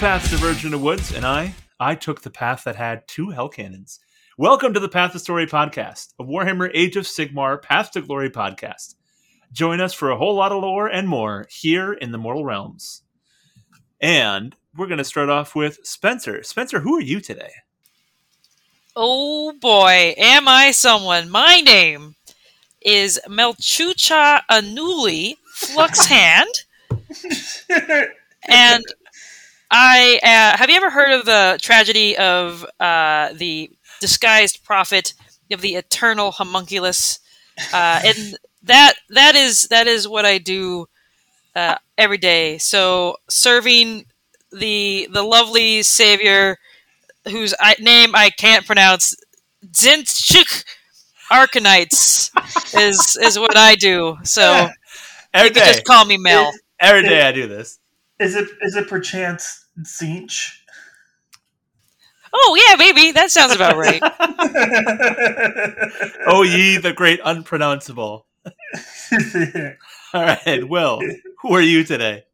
paths diverged in the woods, and I, I took the path that had two hell cannons. Welcome to the Path to Story podcast, a Warhammer Age of Sigmar Path to Glory podcast. Join us for a whole lot of lore and more here in the Mortal Realms. And we're going to start off with Spencer. Spencer, who are you today? Oh boy, am I someone? My name is Melchucha Anuli Fluxhand. and I uh, have you ever heard of the tragedy of uh, the disguised prophet of the eternal homunculus? Uh, and that that is that is what I do uh, every day. So serving the the lovely savior whose name I can't pronounce, Zinchuk Arcanites is is what I do. So every day, just call me Mel. every day I do this. Is it is it perchance Zinch? Oh yeah, maybe that sounds about right. oh ye the great unpronounceable. All right, Will, who are you today?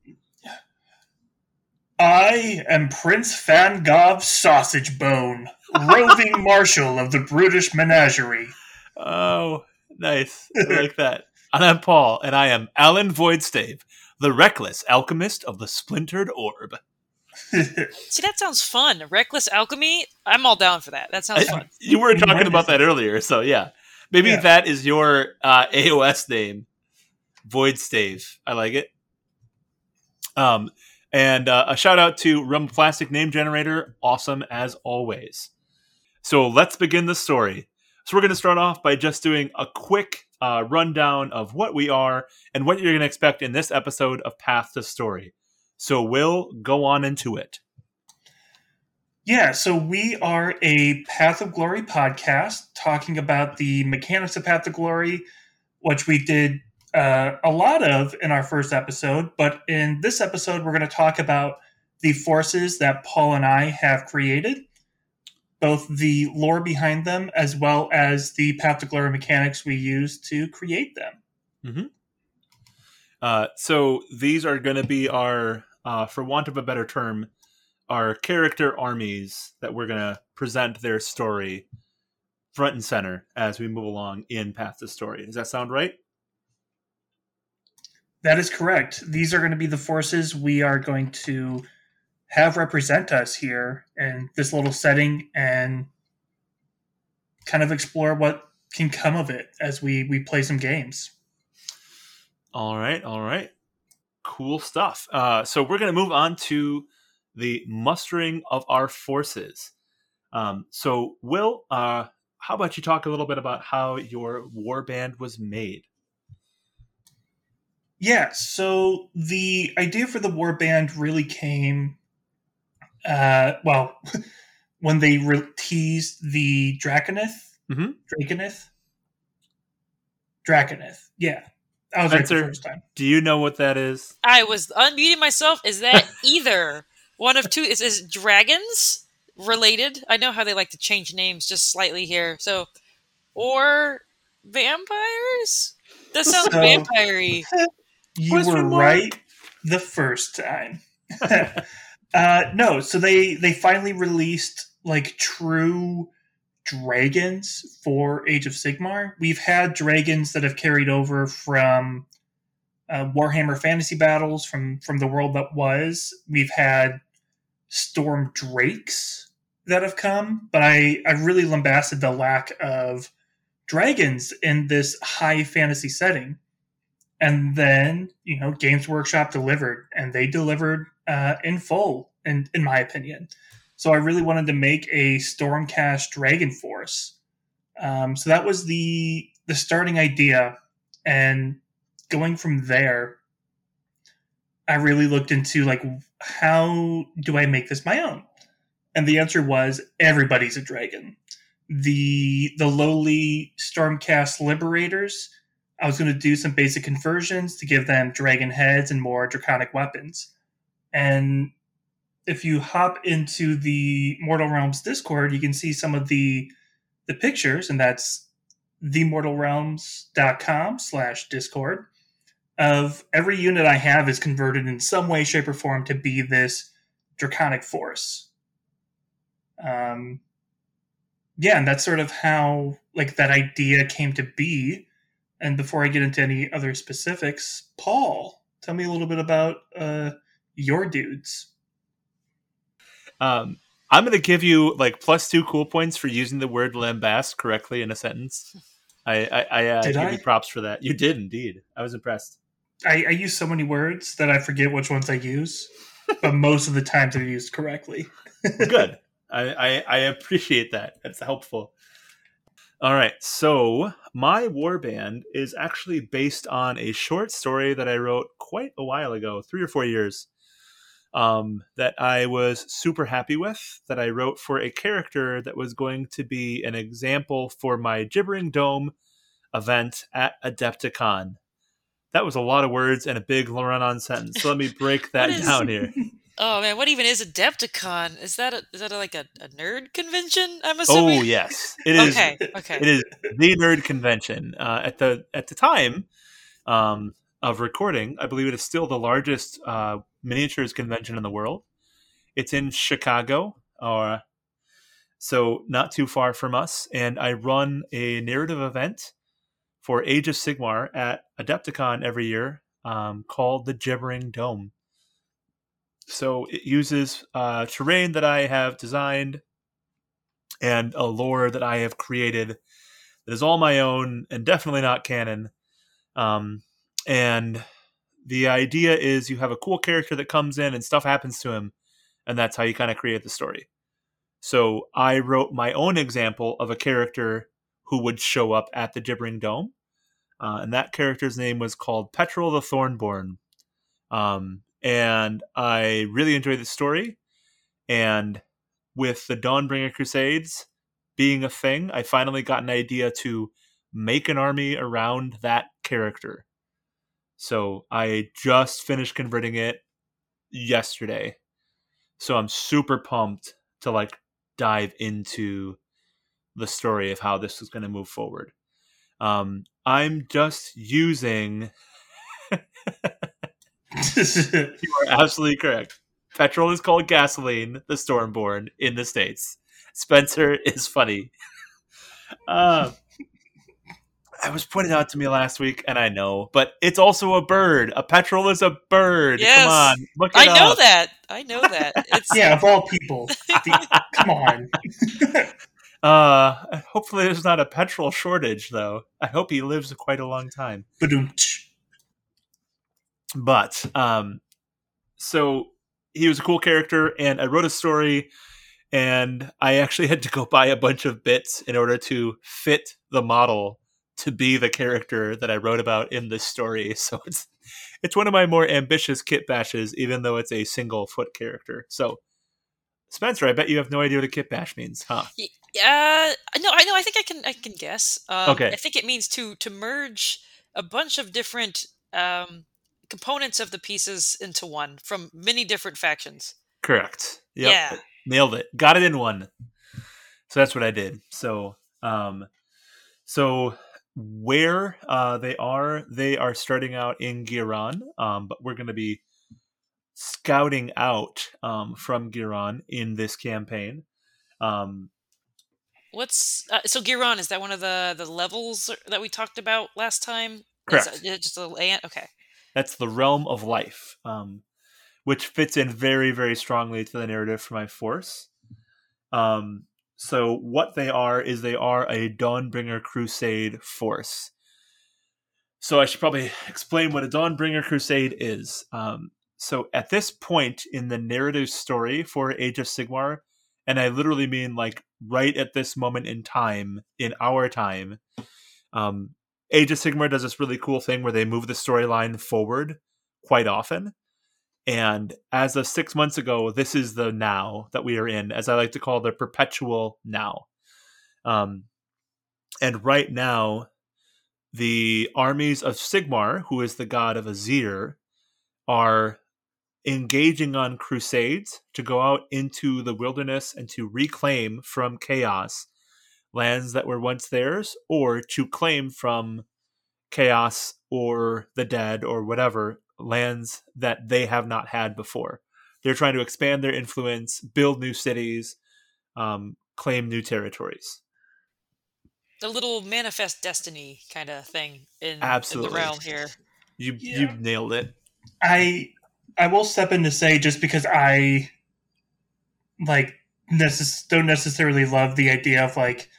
I am Prince Fangov Sausage Bone, roving marshal of the Brutish Menagerie. Oh, nice. I like that. And I'm Paul, and I am Alan Voidstave, the reckless alchemist of the splintered orb. See, that sounds fun. Reckless alchemy? I'm all down for that. That sounds fun. you were talking about that earlier, so yeah. Maybe yeah. that is your uh, AOS name, Voidstave. I like it. Um, and uh, a shout out to Rum Plastic Name Generator. Awesome as always. So let's begin the story. So we're going to start off by just doing a quick uh, rundown of what we are and what you're going to expect in this episode of Path to Story. So we'll go on into it. Yeah, so we are a Path of Glory podcast talking about the mechanics of Path of Glory, which we did uh, a lot of in our first episode, but in this episode, we're going to talk about the forces that Paul and I have created, both the lore behind them as well as the Path to Glory mechanics we use to create them. Mm-hmm. Uh, so these are going to be our, uh, for want of a better term, our character armies that we're going to present their story front and center as we move along in Path to Story. Does that sound right? That is correct. These are going to be the forces we are going to have represent us here in this little setting and kind of explore what can come of it as we we play some games. All right, all right. Cool stuff. Uh, so we're going to move on to the mustering of our forces. Um, so, Will, uh, how about you talk a little bit about how your war band was made? Yeah, so the idea for the war band really came, uh, well, when they re- teased the Draconith. Mm-hmm. Draconith? Draconith, yeah. I was Spencer, right the first time. Do you know what that is? I was unmuting myself. Is that either one of two? Is this dragons related? I know how they like to change names just slightly here. So, or vampires? That sounds so, vampire You Question were right the first time. uh, no, so they they finally released like true dragons for Age of Sigmar. We've had dragons that have carried over from uh, Warhammer Fantasy Battles from from the world that was. We've had storm drakes that have come, but I I really lambasted the lack of dragons in this high fantasy setting and then you know games workshop delivered and they delivered uh, in full in, in my opinion so i really wanted to make a stormcast dragon force. Um, so that was the the starting idea. And going from there i really looked into like how do i make this my own? And the answer was everybody's a dragon. The the lowly stormcast liberators I was going to do some basic conversions to give them dragon heads and more draconic weapons. And if you hop into the Mortal Realms Discord, you can see some of the the pictures, and that's themortalrealms.com slash discord of every unit I have is converted in some way, shape, or form to be this draconic force. Um, yeah, and that's sort of how like that idea came to be. And before I get into any other specifics, Paul, tell me a little bit about uh, your dudes. Um, I'm going to give you like plus two cool points for using the word lambast correctly in a sentence. I, I, I uh, give I? you props for that. You did indeed. I was impressed. I, I use so many words that I forget which ones I use, but most of the times they're used correctly. Good. I, I, I appreciate that. That's helpful. All right, so my warband is actually based on a short story that I wrote quite a while ago, three or four years, um, that I was super happy with. That I wrote for a character that was going to be an example for my Gibbering Dome event at Adepticon. That was a lot of words and a big run-on sentence. So let me break that is, down here. Oh man, what even is Adepticon? Is that a, is that a, like a, a, nerd convention? I'm assuming. Oh yes, it is. okay, okay. It is the nerd convention. Uh, at the at the time um, of recording, I believe it is still the largest uh, miniatures convention in the world. It's in Chicago, or so not too far from us, and I run a narrative event for Age of Sigmar at Adepticon every year um, called the Gibbering Dome so it uses uh, terrain that I have designed and a lore that I have created that is all my own and definitely not canon. Um, and the idea is you have a cool character that comes in and stuff happens to him, and that's how you kind of create the story. So I wrote my own example of a character who would show up at the Gibbering Dome, uh, and that character's name was called Petrol the Thornborn. Um, and I really enjoyed the story. And with the Dawnbringer Crusades being a thing, I finally got an idea to make an army around that character. So I just finished converting it yesterday. So I'm super pumped to like dive into the story of how this is going to move forward. Um, I'm just using you are absolutely correct. Petrol is called gasoline, the Stormborn in the States. Spencer is funny. Uh, I was pointed out to me last week, and I know, but it's also a bird. A petrol is a bird. Yes. Come on, look I know up. that. I know that. It's... yeah, of all people. come on. uh, hopefully, there's not a petrol shortage, though. I hope he lives quite a long time. But um, so he was a cool character, and I wrote a story, and I actually had to go buy a bunch of bits in order to fit the model to be the character that I wrote about in this story. So it's it's one of my more ambitious kit bashes, even though it's a single foot character. So Spencer, I bet you have no idea what a kit bash means, huh? Yeah, uh, no, I know. I think I can. I can guess. Um, okay. I think it means to to merge a bunch of different um, components of the pieces into one from many different factions. Correct. Yep. Yeah. Nailed it. Got it in one. So that's what I did. So um so where uh they are, they are starting out in Ghiran, um, but we're gonna be scouting out um from Ghiran in this campaign. Um What's uh, so Ghiran? Is that one of the the levels that we talked about last time? Correct. Just a land. Okay. That's the realm of life, um, which fits in very, very strongly to the narrative for my force. Um, so what they are is they are a Dawnbringer Crusade force. So I should probably explain what a Dawnbringer Crusade is. Um, so at this point in the narrative story for Age of Sigmar, and I literally mean like right at this moment in time, in our time, um, Age of Sigmar does this really cool thing where they move the storyline forward quite often. And as of six months ago, this is the now that we are in, as I like to call the perpetual now. Um, and right now, the armies of Sigmar, who is the god of Azyr, are engaging on crusades to go out into the wilderness and to reclaim from chaos lands that were once theirs or to claim from chaos or the dead or whatever lands that they have not had before. They're trying to expand their influence, build new cities, um, claim new territories. The little manifest destiny kind of thing in, Absolutely. in the realm here. You Yeah. you nailed it. I I will step in to say just because I like necess- don't necessarily love the idea of like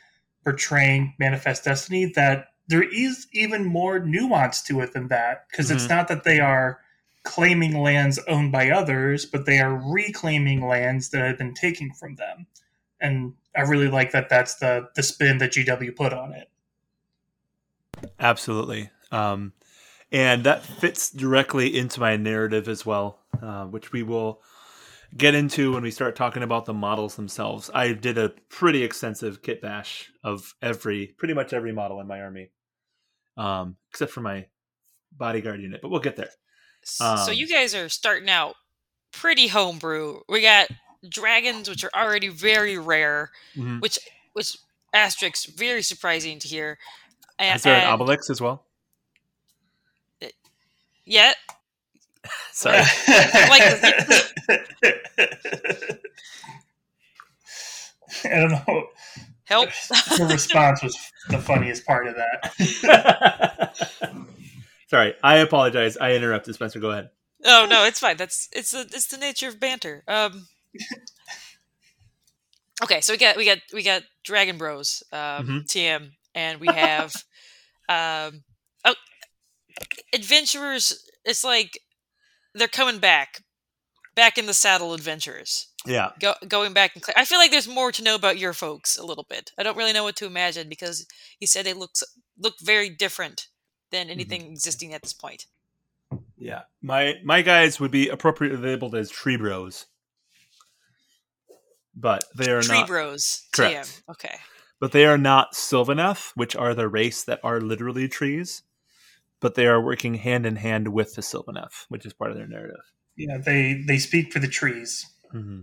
portraying manifest destiny that there is even more nuance to it than that because it's Mhm. not that they are claiming lands owned by others but they are reclaiming lands that have been taken from them and i really like that that's the the spin that gw put on it Absolutely. Um, and that fits directly into my narrative as well, uh, which we will get into when we start talking about the models themselves. I did a pretty extensive kit bash of every, pretty much every model in my army, um, except for my bodyguard unit, but we'll get there. S- so Um, you guys are starting out pretty homebrew. We got dragons, which are already very rare, Mhm. which which asterisks very surprising to hear. A- Is there an obelix as well? Yet, Sorry. I don't know. Help. Her response was the funniest part of that. Sorry, I apologize. I interrupted Spencer. Go ahead. oh no, it's fine. That's it's the it's the nature of banter. Um. Okay, so we got we got we got Dragon Bros, um, Mhm. TM, and we have um, oh, adventurers. It's like they're coming back, back in the saddle. Adventurers Yeah. go, going back and. Cl- I feel like there's more to know about your folks a little bit. I don't really know what to imagine because you said they look look very different than anything existing at this point. Yeah, my my guys would be appropriately labeled as tree bros, but they are Tree not. Bros, Correct. TM. Okay. But they are not Sylvaneth, which are the race that are literally trees. But they are working hand in hand with the Sylvaneth, which is part of their narrative. Yeah, they they speak for the trees. hmm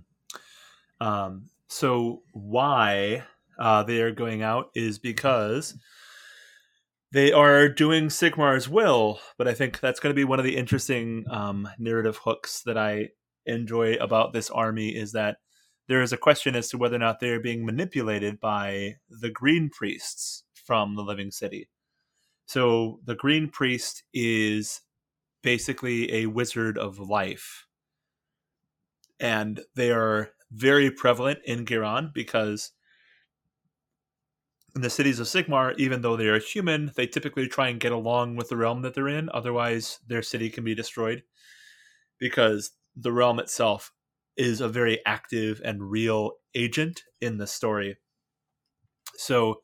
Um, so why uh, they are going out is because they are doing Sigmar's will, but I think that's going to be one of the interesting um, narrative hooks that I enjoy about this army is that there is a question as to whether or not they are being manipulated by the Green Priests from the Living City. So the Green Priest is basically a wizard of life and they are very prevalent in Ghiran because in the cities of Sigmar, even though they are human, they typically try and get along with the realm that they're in. Otherwise, their city can be destroyed because the realm itself is a very active and real agent in the story. So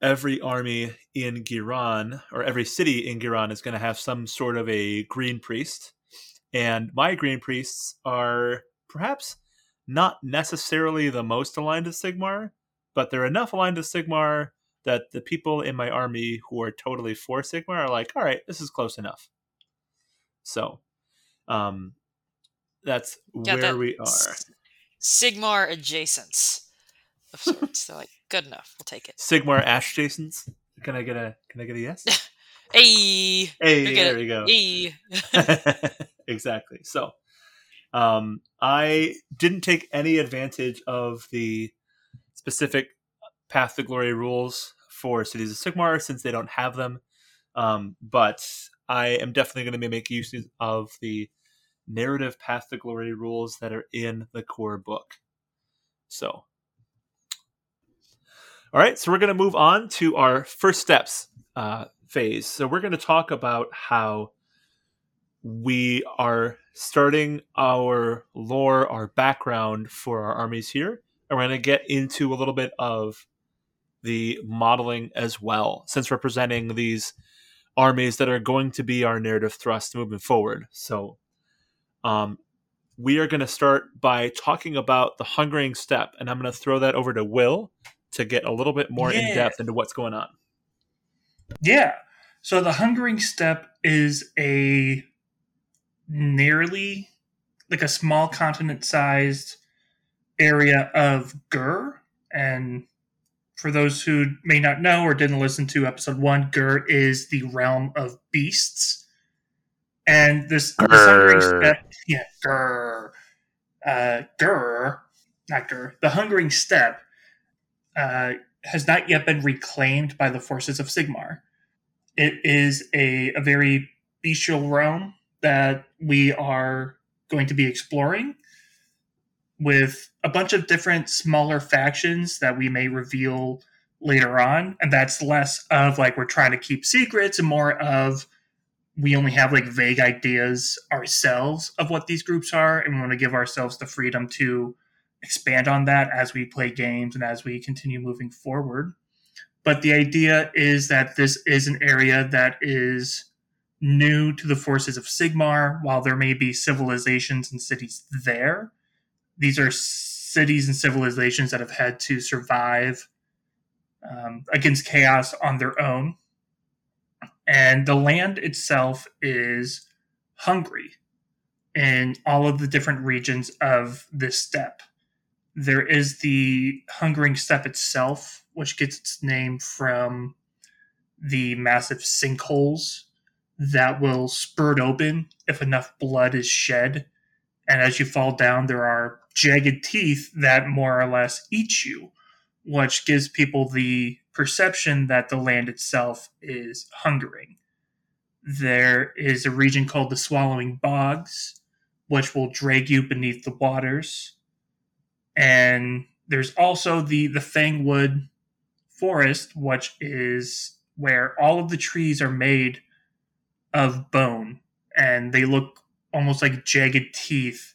every army in Ghiran, or every city in Ghiran, is going to have some sort of a green priest and my green priests are perhaps not necessarily the most aligned to Sigmar, but they're enough aligned to Sigmar that the people in my army who are totally for Sigmar are like, all right, this is close enough. So, um, that's Got where that we are. S- Sigmar adjacents of sorts. They're like, good enough. We'll take it. Sigmar Ash Jasons. Can I get a Can I get a yes? Hey, hey, there we go. hey. exactly. So, um, I didn't take any advantage of the specific Path to Glory rules for Cities of Sigmar since they don't have them. Um, but I am definitely going to make use of the narrative Path to Glory rules that are in the core book. So, all right, so we're going to move on to our first steps uh, phase. So we're going to talk about how we are starting our lore, our background for our armies here, and we're going to get into a little bit of the modeling as well, since we're these armies that are going to be our narrative thrust moving forward. So, um, we are going to start by talking about the hungering steppe, and I'm going to throw that over to Will to get a little bit more in depth into what's going on. Yeah. So the hungering step is a nearly like a small continent sized area of Ghur and for those who may not know or didn't listen to episode one, Ghur is the realm of beasts. And this, step, yeah, Ghur, uh, Ghur, not Ghur, the hungering steppe uh, has not yet been reclaimed by the forces of Sigmar. It is a, a very bestial realm that we are going to be exploring with a bunch of different smaller factions that we may reveal later on. And that's less of like we're trying to keep secrets and more of we only have like vague ideas ourselves of what these groups are. And we want to give ourselves the freedom to expand on that as we play games and as we continue moving forward. But the idea is that this is an area that is new to the forces of Sigmar, while there may be civilizations and cities there these are cities and civilizations that have had to survive um, against chaos on their own. And the land itself is hungry in all of the different regions of this steppe. There is the hungering steppe itself, which gets its name from the massive sinkholes that will spurt open if enough blood is shed. And as you fall down, there are jagged teeth that more or less eat you, which gives people the perception that the land itself is hungering. There is a region called the Swallowing Bogs, which will drag you beneath the waters. And there's also the, the Fangwood Forest, which is where all of the trees are made of bone and they look almost like jagged teeth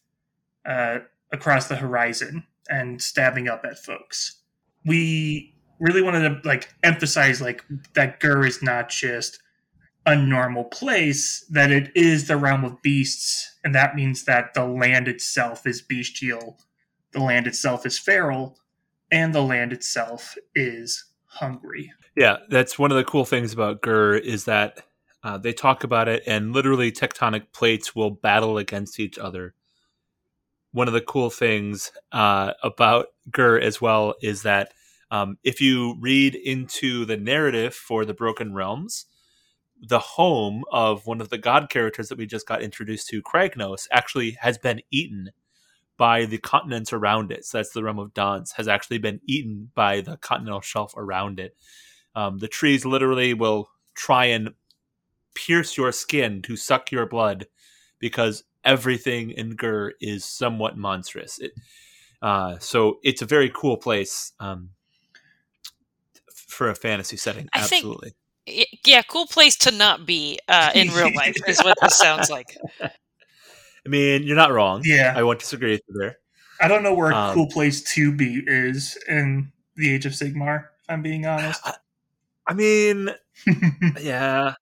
uh, across the horizon and stabbing up at folks. We really wanted to like emphasize like that Ghur is not just a normal place, that it is the realm of beasts, and that means that the land itself is bestial, the land itself is feral, and the land itself is hungry. Yeah, that's one of the cool things about Ghur is that uh, they talk about it, and literally tectonic plates will battle against each other one of the cool things uh, about Ghur as well is that um, if you read into the narrative for the Broken Realms, the home of one of the god characters that we just got introduced to, Kragnos, actually has been eaten by the continents around it. So that's the realm of Dance, has actually been eaten by the continental shelf around it. Um, the trees literally will try and pierce your skin to suck your blood because everything in Ghur is somewhat monstrous. It, uh, so it's a very cool place um, for a fantasy setting. I Absolutely. Think, yeah, cool place to not be uh, in real life is what this sounds like. I mean, you're not wrong. Yeah, I won't disagree with you there. I don't know where a um, cool place to be is in the Age of Sigmar. If I'm being honest. I, I mean, yeah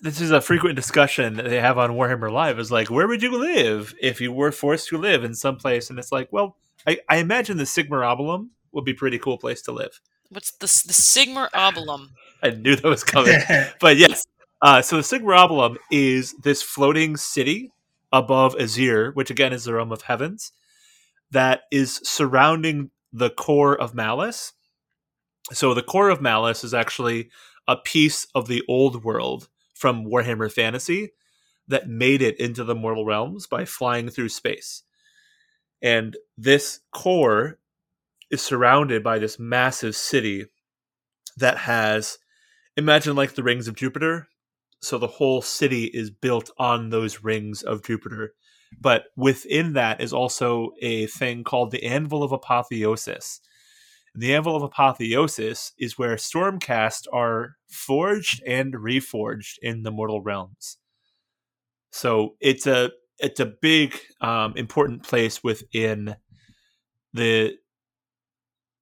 this is a frequent discussion that they have on Warhammer Live is like, where would you live if you were forced to live in some place? And it's like, well, I, I imagine the Sigmar would be a pretty cool place to live. What's the, the Sigmar I knew that was coming. but yes, uh, so the Sigmar is this floating city above Azyr, which again is the realm of heavens, that is surrounding the core of Mallus. So the core of Mallus is actually a piece of the old world from Warhammer Fantasy that made it into the mortal realms by flying through space. And this core is surrounded by this massive city that has imagine like the rings of Jupiter. So the whole city is built on those rings of Jupiter. But within that is also a thing called the Anvil of Apotheosis, the Anvil of Apotheosis is where Stormcast are forged and reforged in the mortal realms. So it's a it's a big um, important place within the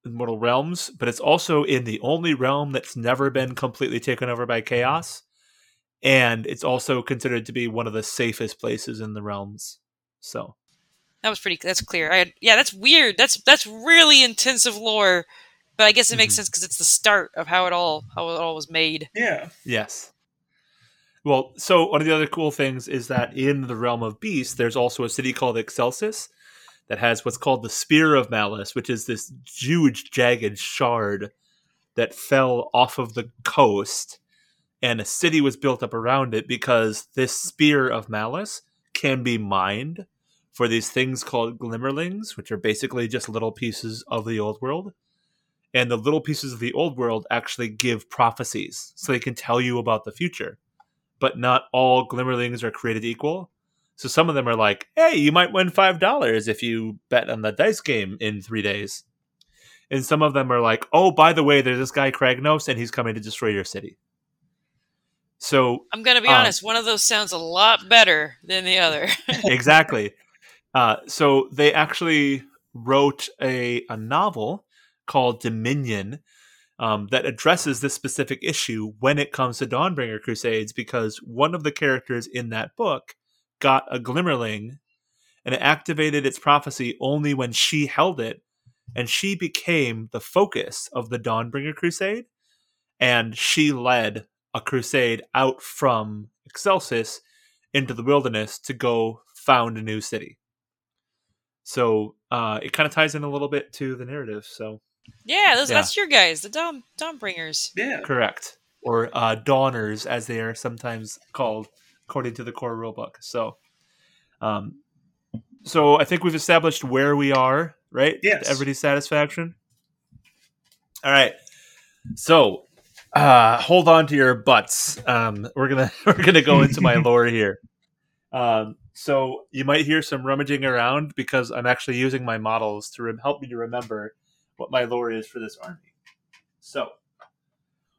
mortal realms, but it's also in the only realm that's never been completely taken over by chaos, and it's also considered to be one of the safest places in the realms. So that was pretty. That's clear. I had, yeah, that's weird. That's that's really intensive lore, but I guess it makes mm-hmm. sense because it's the start of how it all how it all was made. Yeah. Yes. Well, so one of the other cool things is that in the realm of beasts, there's also a city called Excelsis that has what's called the Spear of Mallus, which is this huge, jagged shard that fell off of the coast, and a city was built up around it because this Spear of Mallus can be mined for these things called glimmerings, which are basically just little pieces of the old world. And the little pieces of the old world actually give prophecies, so they can tell you about the future. But not all glimmerings are created equal. So some of them are like, hey, you might win $5 if you bet on the dice game in three days. And some of them are like, oh, by the way, there's this guy, Kragnos, and he's coming to destroy your city. So I'm going to be um, honest, one of those sounds a lot better than the other. exactly. Uh, so they actually wrote a, a novel called Dominion um, that addresses this specific issue when it comes to Dawnbringer Crusades because one of the characters in that book got a Glimmering and it activated its prophecy only when she held it and she became the focus of the Dawnbringer Crusade and she led a crusade out from Excelsis into the wilderness to go found a new city. So uh, it kind of ties in a little bit to the narrative. So yeah, those, Yeah. that's your guys, the Dawn Dawnbringers. Yeah. correct, or uh, dawners as they are sometimes called, according to the core rulebook. So, um, so I think we've established where we are, right? Yes. To everybody's satisfaction. All right. So, uh, hold on to your butts. Um, we're gonna we're gonna go into my lore here. Um, so you might hear some rummaging around because I'm actually using my models to re- help me to remember what my lore is for this army. So,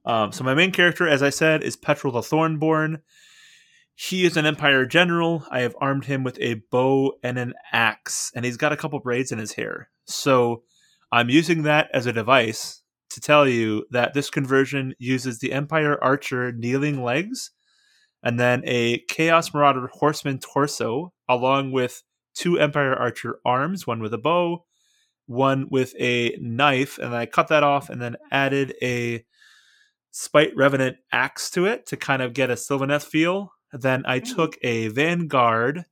um, so my main character, as I said, is Petrol the Thornborn. He is an Empire general. I have armed him with a bow and an axe, and he's got a couple braids in his hair. So I'm using that as a device to tell you that this conversion uses the Empire Archer kneeling legs and then a Chaos Marauder Horseman torso, along with two Empire Archer arms, one with a bow, one with a knife, and I cut that off and then added a Spite Revenant axe to it to kind of get a Sylvaneth feel. Then I Mm. took a Vanguard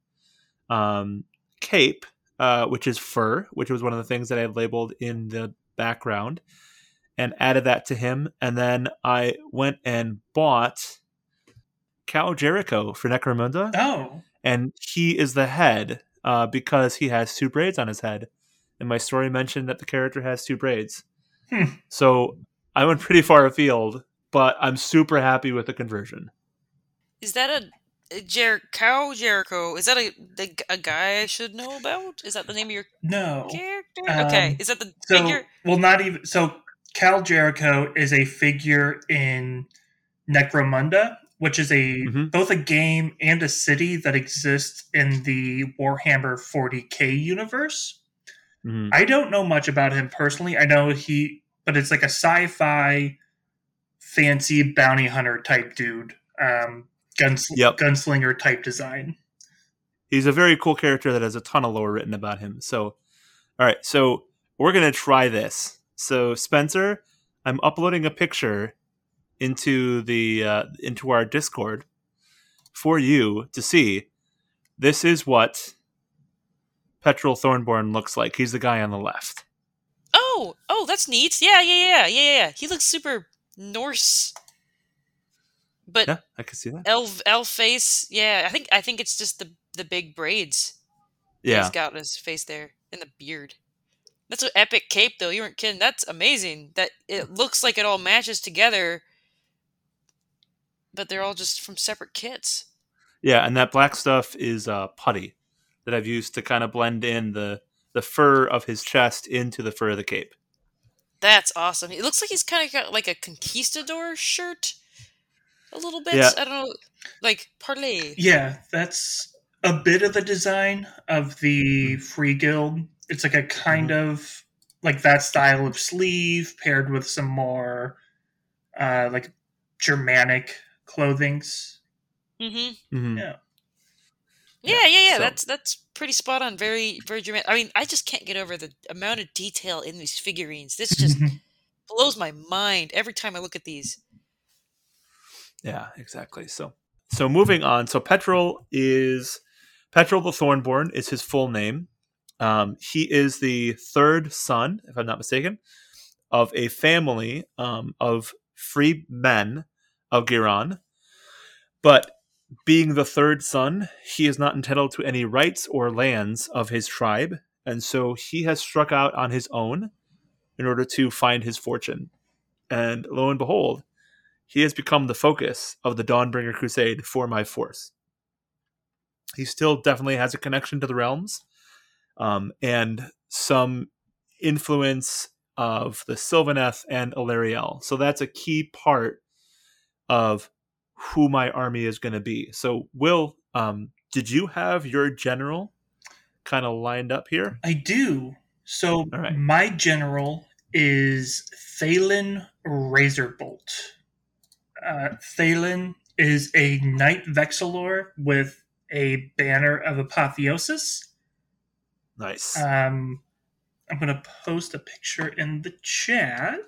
um, cape, uh, which is fur, which was one of the things that I had labeled in the background, and added that to him. And then I went and bought Kal Jerico for Necromunda, Oh. and he is the head uh, because he has two braids on his head. And my story mentioned that the character has two braids. Hmm. So I went pretty far afield, but I'm super happy with the conversion. Is that a, a Jer- Cow Jericho? Is that a the, a guy I should know about? Is that the name of your No. character? Um, okay, is that the So, figure? well, not even. So, Kal Jerico is a figure in Necromunda, which is a Mhm. both a game and a city that exists in the Warhammer 40k universe. Mhm. I don't know much about him personally. I know he, but it's like a sci-fi, fancy bounty hunter type dude, um, guns, Yep. gunslinger type design. He's a very cool character that has a ton of lore written about him. So, all right, so we're gonna try this. So, Spencer, I'm uploading a picture into the uh, into our Discord for you to see. This is what Petrol Thornborn looks like. He's the guy on the left. Oh, oh, that's neat. Yeah, yeah, yeah, yeah, yeah. He looks super Norse, but Yeah, I can see that. elf elf face. Yeah, I think I think it's just the the big braids Yeah, he's got his face there and the beard. That's an epic cape, though. You weren't kidding. That's amazing. That it looks like it all matches together, but they're all just from separate kits. yeah, and that black stuff is uh, putty that I've used to kind of blend in the the fur of his chest into the fur of the cape. That's awesome. It looks like he's kind of got like a conquistador shirt, a little bit. Yeah. I don't know, like parlay. Yeah, that's a bit of the design of the Free Guild. It's like a kind of like that style of sleeve paired with some more uh like Germanic clothings. Mm-hmm. Mhm. Yeah. Yeah, yeah, yeah. So- That's that's pretty spot on. Very, very dramatic. I mean, I just can't get over the amount of detail in these figurines. This just blows my mind every time I look at these. Yeah, exactly. So, so moving on. So Petrol is Petrol the Thornborn is his full name. Um, he is the third son, if I'm not mistaken, of a family um, of free men of Ghiran. But being the third son, he is not entitled to any rights or lands of his tribe, and so he has struck out on his own in order to find his fortune. And lo and behold, he has become the focus of the Dawnbringer Crusade for my force. He still definitely has a connection to the realms, um, and some influence of the Sylvaneth and Alarielle. So that's a key part of who my army is going to be. So, Will, um, did you have your general kind of lined up here? I do. So, right. my general is Thalen Razorbolt. Uh, Thaylen is a Knight Vexillor with a banner of apotheosis. Nice. Um, I'm going to post a picture in the chat,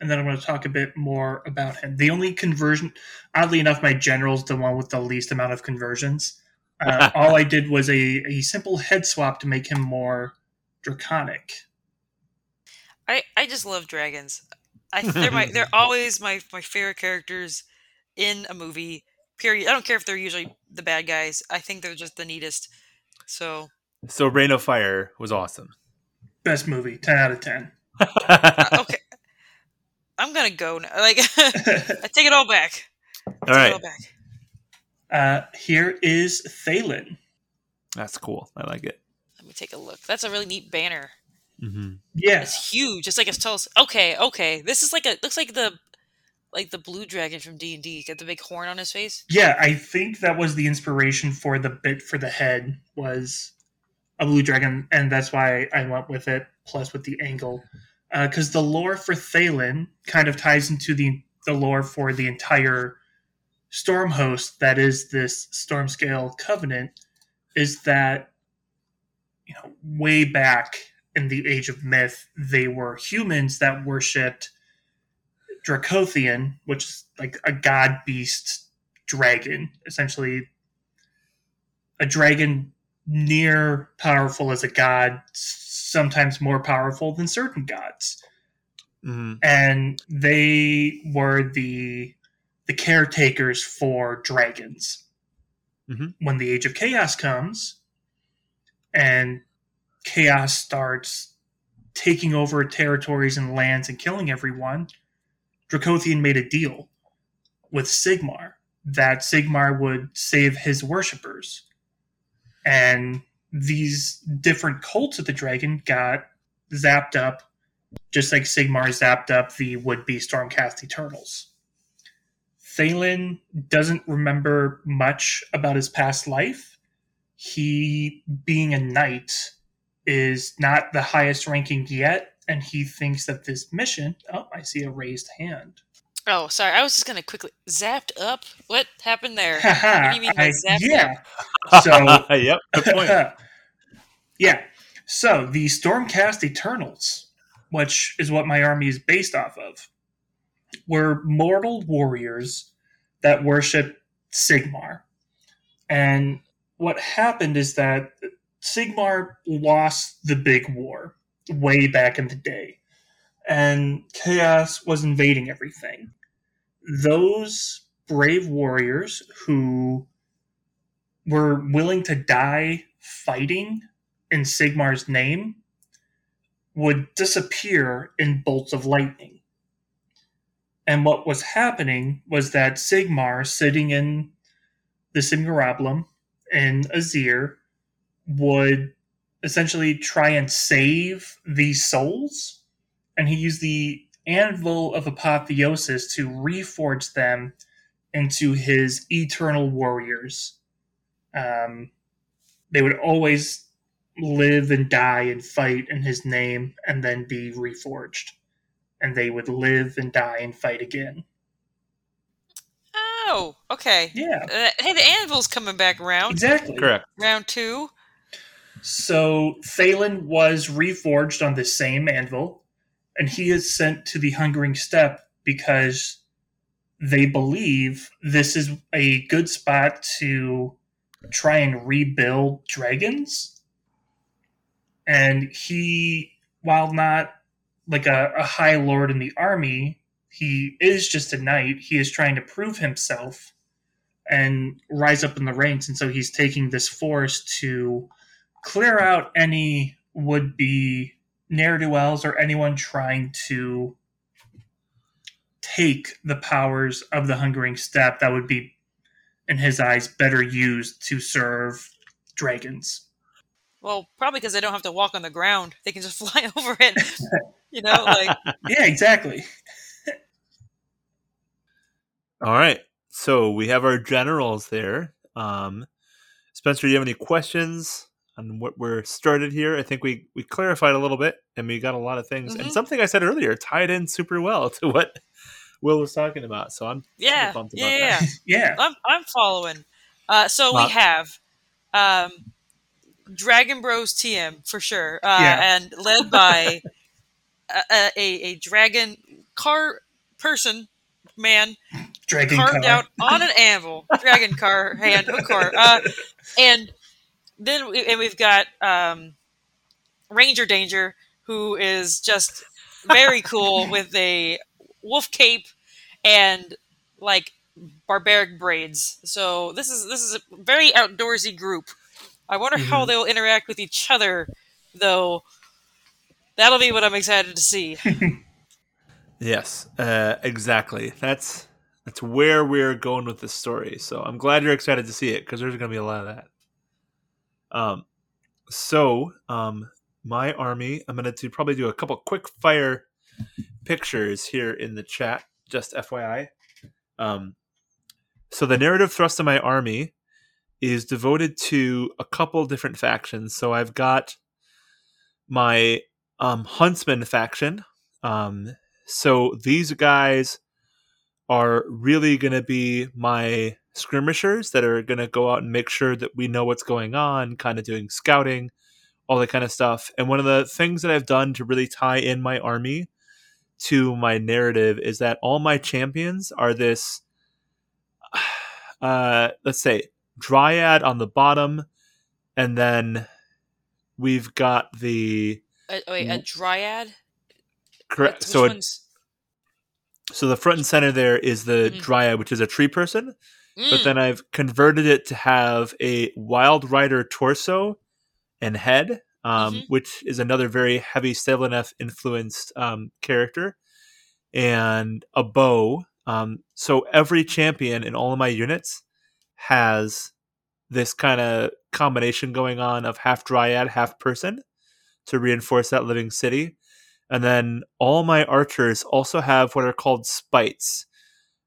and then I'm going to talk a bit more about him. The only conversion, oddly enough, my general's the one with the least amount of conversions. Uh, all I did was a, a simple head swap to make him more draconic. I, I just love dragons. I, they're my they're always my, my favorite characters in a movie. Period. I don't care if they're usually the bad guys. I think they're just the neatest. So So Reign of Fire was awesome. Best movie, ten out of ten. uh, okay, I'm gonna go now. Like, I take it all back. All right. All uh, here is Thalen. That's cool. I like it. Let me take a look. That's a really neat banner. Mm-hmm. Yeah, it's huge. It's like it's tall. Okay, okay. This is like a looks like the like the blue dragon from D and D. Got the big horn on his face. Yeah, I think that was the inspiration for the bit for the head was a blue dragon, and that's why I went with it. Plus, with the angle, because uh, the lore for Thalen kind of ties into the the lore for the entire storm host that is this storm scale covenant. Is that you know way back in the age of myth, they were humans that worshipped Dracothion, which is like a god beast dragon, essentially a dragon near powerful as a god, sometimes more powerful than certain gods. Mm-hmm. And they were the the caretakers for dragons. Mm-hmm. When the Age of Chaos comes and chaos starts taking over territories and lands and killing everyone, Dracothion made a deal with Sigmar that Sigmar would save his worshippers and these different cults of the dragon got zapped up, just like Sigmar zapped up the would-be Stormcast Eternals. Thalen doesn't remember much about his past life. He, being a knight, is not the highest ranking yet, and he thinks that this mission. Oh, I see a raised hand. Oh, sorry. I was just gonna quickly zapped up. What happened there? what do you mean by zapped yeah. Up? So yep, good point. yeah. So the Stormcast Eternals, which is what my army is based off of, were mortal warriors that worship Sigmar. And what happened is that Sigmar lost the big war way back in the day and chaos was invading everything. Those brave warriors who were willing to die fighting in Sigmar's name would disappear in bolts of lightning. And what was happening was that Sigmar, sitting in the Sigmarabulum in Azyr, would essentially try and save these souls and he used the anvil of apotheosis to reforge them into his eternal warriors. Um, they would always live and die and fight in his name and then be reforged. And they would live and die and fight again. Oh, okay. Yeah. Uh, hey, the anvil's coming back around. Exactly. Correct. Round two. So Thaylen was reforged on the same anvil and he is sent to the Hungering Steppe because they believe this is a good spot to try and rebuild dragons. and he, while not like a, a high lord in the army, he is just a knight. He is trying to prove himself and rise up in the ranks, and so he's taking this force to clear out any would be ne'er do wells or anyone trying to take the powers of the Hungering Steppe that would be, in his eyes, better used to serve dragons. Well, probably because they don't have to walk on the ground; they can just fly over it. you know, like yeah, exactly. All right, so we have our generals there. Um, Spencer, do you have any questions on what we're started here? I think we we clarified a little bit, and we got a lot of things, Mhm. and something I said earlier tied in super well to what Will was talking about. So I'm yeah, pumped about yeah, that. yeah. Yeah. I'm I'm following. Uh, so Wow. we have um, Dragon Bros TM for sure, uh, Yeah. and led by a, a, a dragon car person man Dragon carved car. out on an anvil, dragon car hand of car, uh, and then we, and we've got um, Ranger Danger, who is just very cool with a wolf cape and like barbaric braids. So this is this is a very outdoorsy group. I wonder how Mhm. they'll interact with each other, though. That'll be what I'm excited to see. Yes, uh, exactly. That's that's where we're going with this story. So I'm glad you're excited to see it because there's going to be a lot of that. Um, so um, my army, I'm going to probably do a couple quick fire pictures here in the chat. Just FYI. Um, so the narrative thrust of my army is devoted to a couple different factions. So I've got my um, huntsman faction. Um, so these guys are really going to be my skirmishers that are going to go out and make sure that we know what's going on, kind of doing scouting, all that kind of stuff. And one of the things that I've done to really tie in my army to my narrative is that all my champions are this uh let's say dryad on the bottom and then we've got the Uh, wait, a dryad? correct Which so so the front and center there is the Mhm. dryad which is a tree person but Mm, then I've converted it to have a Wild Rider torso and head, um, Mhm. which is another very heavy Sylvaneth influenced um, character, and a bow. Um, so every champion in all of my units has this kind of combination going on of half dryad, half person to reinforce that living city. And then all my archers also have what are called spites.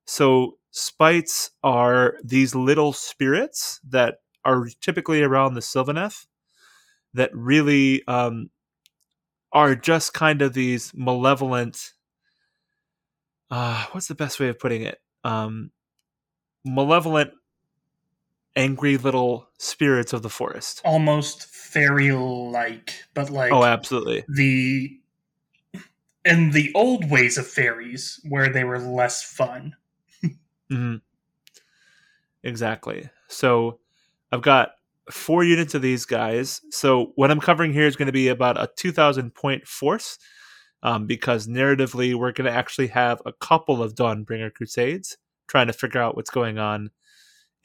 So spites are these little spirits that are typically around the Sylvaneth that really um, are just kind of these malevolent. Uh, what's the best way of putting it? Um, malevolent, angry little spirits of the forest. Almost fairy like, but like Oh, absolutely. the in the old ways of fairies where they were less fun. Hmm Exactly. So I've got four units of these guys. So what I'm covering here is going to be about a 2,000 point force um, because narratively we're going to actually have a couple of Dawnbringer Crusades trying to figure out what's going on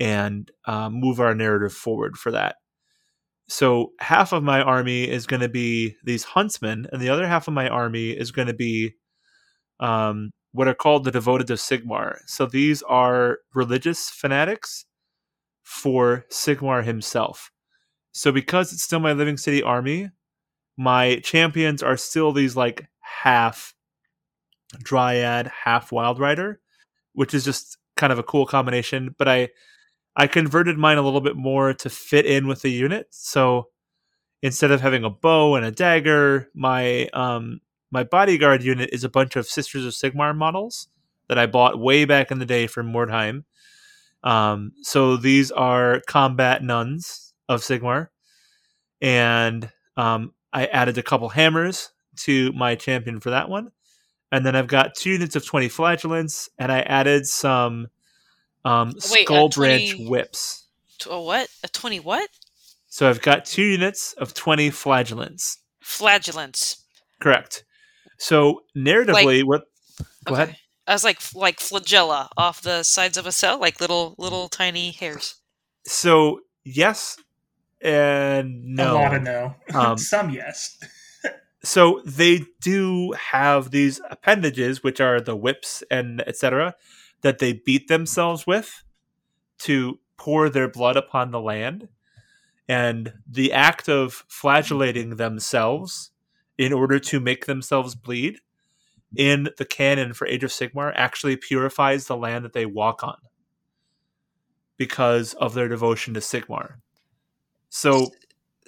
and um, move our narrative forward for that. So half of my army is going to be these huntsmen, and the other half of my army is going to be um, what are called the devoted to Sigmar. So these are religious fanatics for Sigmar himself. So because it's still my Living City army, my champions are still these like half Dryad, half Wild Rider, which is just kind of a cool combination. But I I converted mine a little bit more to fit in with the unit. So instead of having a bow and a dagger, my um my bodyguard unit is a bunch of Sisters of Sigmar models that I bought way back in the day from Mordheim. Um, so these are combat nuns of Sigmar, and um, I added a couple hammers to my champion for that one, and then I've got two units of twenty flagellants, and I added some um, Wait, skull branch 20 whips. T- A what? A twenty what? So I've got two units of twenty flagellants. flagellants. Correct. So narratively, Like- what? Go Okay. ahead. I was like like flagella off the sides of a cell, like little little tiny hairs. So yes and no. A lot of no. Um, Some yes. so they do have these appendages which are the whips and etc that they beat themselves with to pour their blood upon the land and the act of flagellating themselves in order to make themselves bleed in the canon for age of sigmar actually purifies the land that they walk on because of their devotion to sigmar so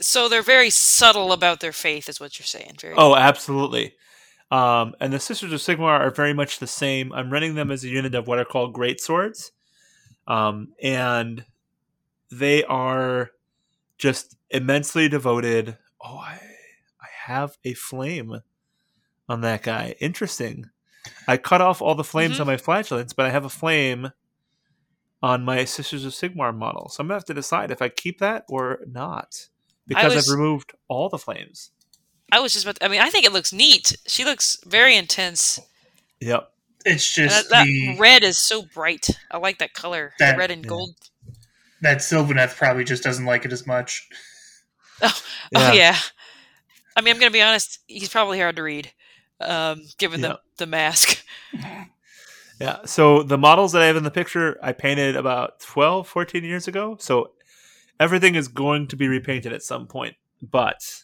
So they're very subtle about their faith, is what you're saying. Very. Oh, absolutely. Um, and the Sisters of Sigmar are very much the same. I'm running them as a unit of what are called Great Swords. Um, and they are just immensely devoted. Oh, I, I have a flame on that guy. Interesting. I cut off all the flames Mhm. on my flagellants, but I have a flame on my Sisters of Sigmar model. So I'm going to have to decide if I keep that or not. Because was- I've removed all the flames. I was just about. I mean, I think it looks neat. She looks very intense. Yep. It's just that, that the red is so bright. I like that color. That- red and yeah. gold. that Sylvaneth probably just doesn't like it as much. Oh yeah. I mean, I'm gonna be honest. He's probably hard to read, um, given Yeah. the the mask. Yeah. So the models that I have in the picture, I painted about 12, 14 years ago. So everything is going to be repainted at some point. But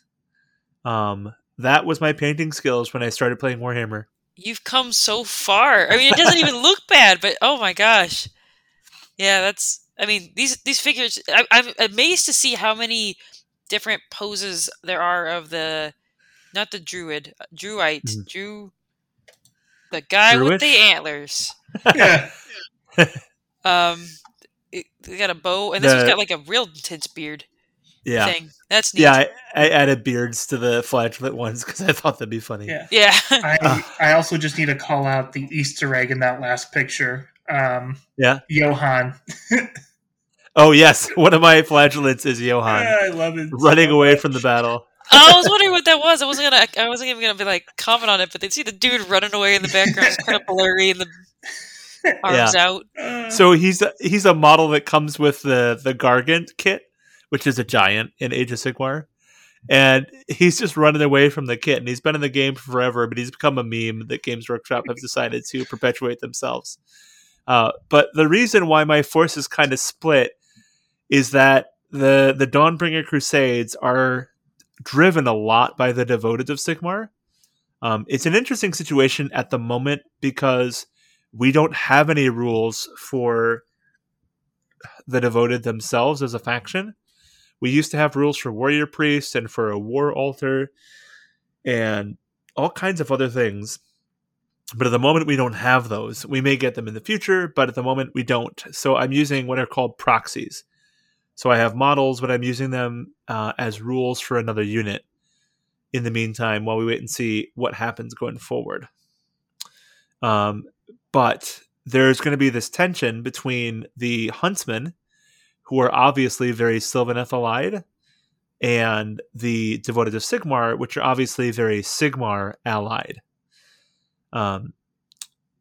um, that was my painting skills when I started playing Warhammer. You've come so far. I mean, it doesn't even look bad, but oh my gosh. Yeah, that's. I mean, these these figures. I, I'm amazed to see how many different poses there are of the, not the druid, uh, druite, Mhm. drew, the guy with the antlers. yeah. Um, it, they got a bow, and this one's got like a real intense beard Yeah. thing. That's neat. Yeah. I, I added beards to the flagellant ones because I thought that'd be funny. Yeah. yeah. I I also just need to call out the Easter egg in that last picture. Um, Yeah. Johan. Oh, yes. One of my flagellants is Johan I love it. running so away much. from the battle. I was wondering what that was. I wasn't gonna. I wasn't even gonna be like comment on it, but they see the dude running away in the background. It's kind of blurry, and the arms out. Uh, So he's a, he's a model that comes with the the Gargant kit, which is a giant in Age of Sigmar, and he's just running away from the kit. And he's been in the game forever, but he's become a meme that Games Workshop have decided to perpetuate themselves. Uh, but the reason why my force is kind of split is that the the Dawnbringer Crusades are driven a lot by the devoted of Sigmar. Um, it's an interesting situation at the moment because we don't have any rules for the devoted themselves as a faction. We used to have rules for warrior priests and for a war altar and all kinds of other things. But at the moment, we don't have those. We may get them in the future, but at the moment, we don't. So I'm using what are called proxies. So I have models, but I'm using them uh, as rules for another unit in the meantime while we wait and see what happens going forward. Um, but there's going to be this tension between the huntsmen, who are obviously very Sylvaneth allied, and the devoted to Sigmar, which are obviously very Sigmar allied. Um,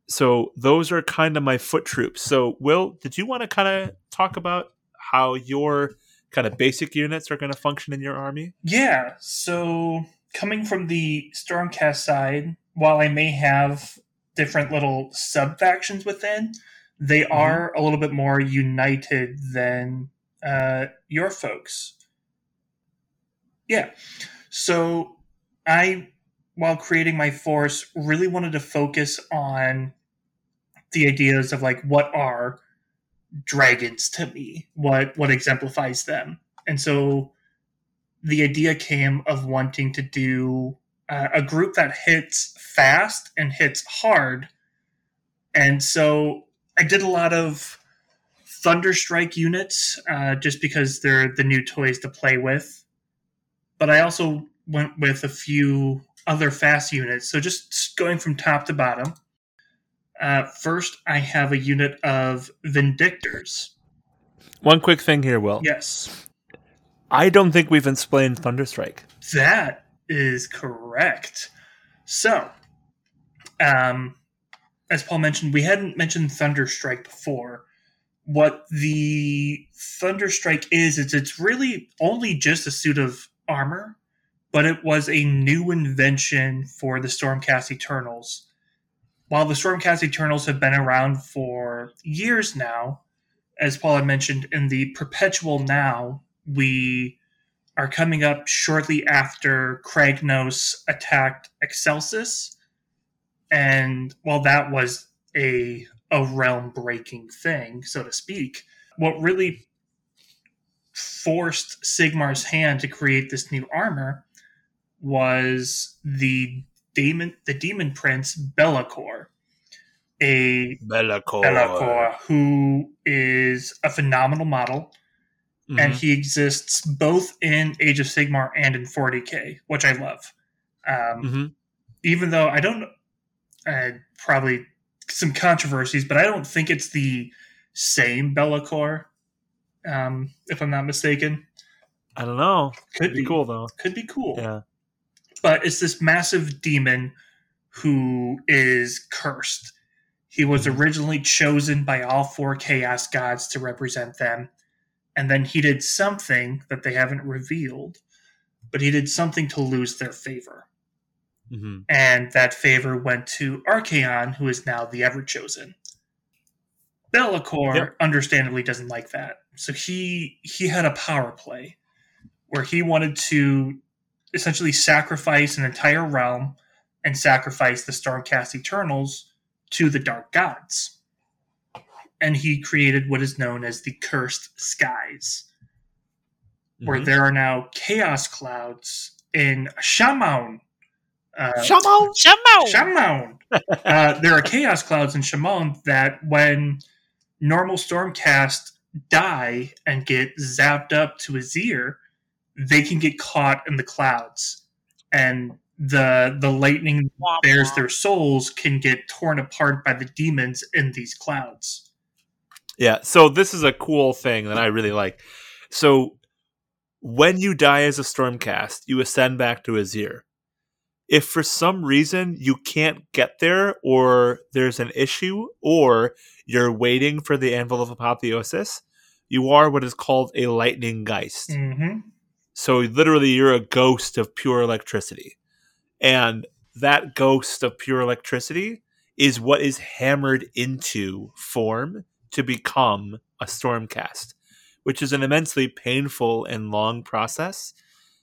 so those are kind of my foot troops. So, Will, did you want to kind of talk about how your kind of basic units are going to function in your army? Yeah, so coming from the Stormcast side, while I may have different little sub factions within, they Mhm. are a little bit more united than uh, your folks. Yeah, so I, while creating my force, really wanted to focus on the ideas of like what are dragons to me, what what exemplifies them, and so the idea came of wanting to do uh, a group that hits fast and hits hard. And so I did a lot of Thunderstrike units uh, just because they're the new toys to play with. But I also went with a few other fast units. So just going from top to bottom. Uh, first, I have a unit of Vindictors. One quick thing here, Will. Yes, I don't think we've explained Thunderstrike. that is correct. So, um, as Paul mentioned, we hadn't mentioned Thunderstrike before. What the Thunderstrike is, is it's really only just a suit of armor, but it was a new invention for the Stormcast Eternals. While the Stormcast Eternals have been around for years now, as Paul had mentioned, in the Perpetual Now, we are coming up shortly after Kragnos attacked Excelsis. And while that was a, a realm breaking thing, so to speak, what really forced Sigmar's hand to create this new armor was the demon the demon prince Be'lakor. A Be'lakor. Be'lakor who is a phenomenal model Mhm. and he exists both in Age of Sigmar and in 40k, which I love. Um, Mhm. Even though I don't, uh, probably some controversies, but I don't think it's the same Be'lakor, um, if I'm not mistaken. I don't know. Could be be cool though. Could be cool. Yeah. But it's this massive demon who is cursed. He was originally chosen by all four chaos gods to represent them. And then he did something that they haven't revealed, but he did something to lose their favor. hmm And that favor went to Archaon, who is now the Ever Chosen. Be'lakor Yep. understandably doesn't like that. So he he had a power play where he wanted to essentially sacrifice an entire realm and sacrifice the Stormcast Eternals to the Dark Gods. And he created what is known as the Cursed Skies, where Mhm. there are now chaos clouds in Chamon. Uh, Shamo. Shamo! Chamon. uh, there are chaos clouds in Chamon that when normal Stormcast die and get zapped up to Azyr, they can get caught in the clouds. And the the lightning Womp bears their souls can get torn apart by the demons in these clouds. Yeah, so this is a cool thing that I really like. So when you die as a Stormcast, you ascend back to Azyr. If for some reason you can't get there, or there's an issue, or you're waiting for the Anvil of Apotheosis, you are what is called a Lightning Geist. Mm-hmm. So literally, you're a ghost of pure electricity. And that ghost of pure electricity is what is hammered into form to become a stormcast, which is an immensely painful and long process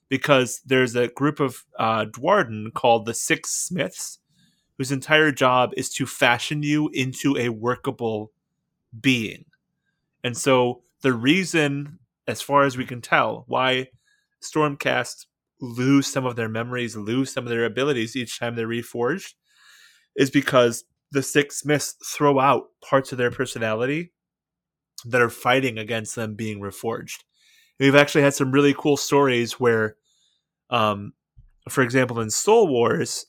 because there's a group of uh, Duardin called the Six Smiths whose entire job is to fashion you into a workable being. And so the reason, as far as we can tell, why Stormcast lose some of their memories, lose some of their abilities each time they're reforged, is because the Six Smiths throw out parts of their personality that are fighting against them being reforged. We've actually had some really cool stories where, um, for example, in Soul Wars,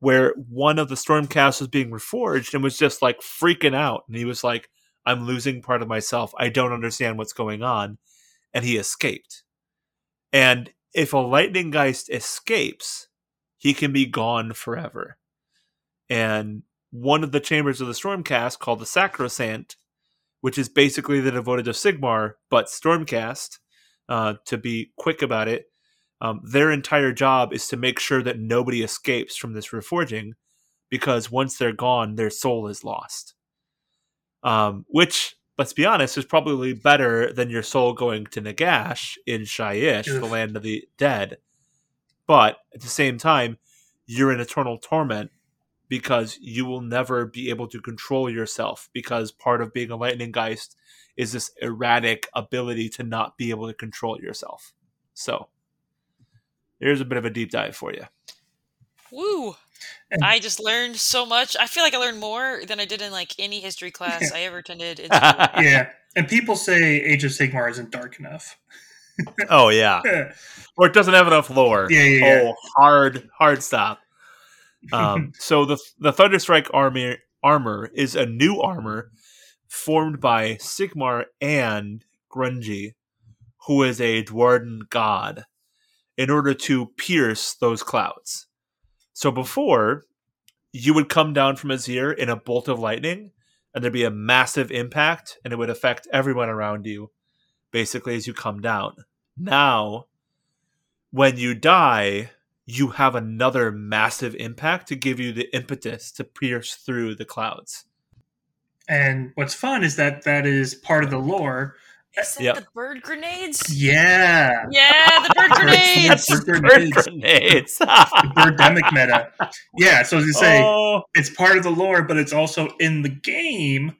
where one of the Stormcast was being reforged and was just like freaking out, and he was like, "I'm losing part of myself. I don't understand what's going on," and he escaped. And if a Lightning Geist escapes, he can be gone forever. And one of the chambers of the Stormcast, called the Sacrosanct, which is basically the Devoted of Sigmar, but Stormcast, uh, to be quick about it, um, their entire job is to make sure that nobody escapes from this reforging, because once they're gone, their soul is lost. Um, which, let's be honest, is probably better than your soul going to Nagash in Shyish, the land of the dead. But at the same time, you're in eternal torment because you will never be able to control yourself because part of being a lightning geist is this erratic ability to not be able to control yourself. So, here's a bit of a deep dive for you. Woo! And- I just learned so much. I feel like I learned more than I did in like any history class Yeah. I ever attended in school. Yeah. And people say Age of Sigmar isn't dark enough. oh yeah, yeah, or it doesn't have enough lore. yeah, yeah. Oh, hard, hard stop. Um, so the the Thunderstrike armor armor is a new armor formed by Sigmar and Grungni, who is a Duardin god. in order to pierce those clouds. So before, you would come down from Azyr in a bolt of lightning, and there'd be a massive impact, and it would affect everyone around you, basically, as you come down. Now, when you die, you have another massive impact to give you the impetus to pierce through the clouds. And what's fun is that that is part of the lore. Is that Yep. the bird grenades? Yeah. Yeah, the bird grenades. Bird Bird grenades. grenades. Birdemic meta. Yeah, so as you say, Oh, it's part of the lore, but it's also in the game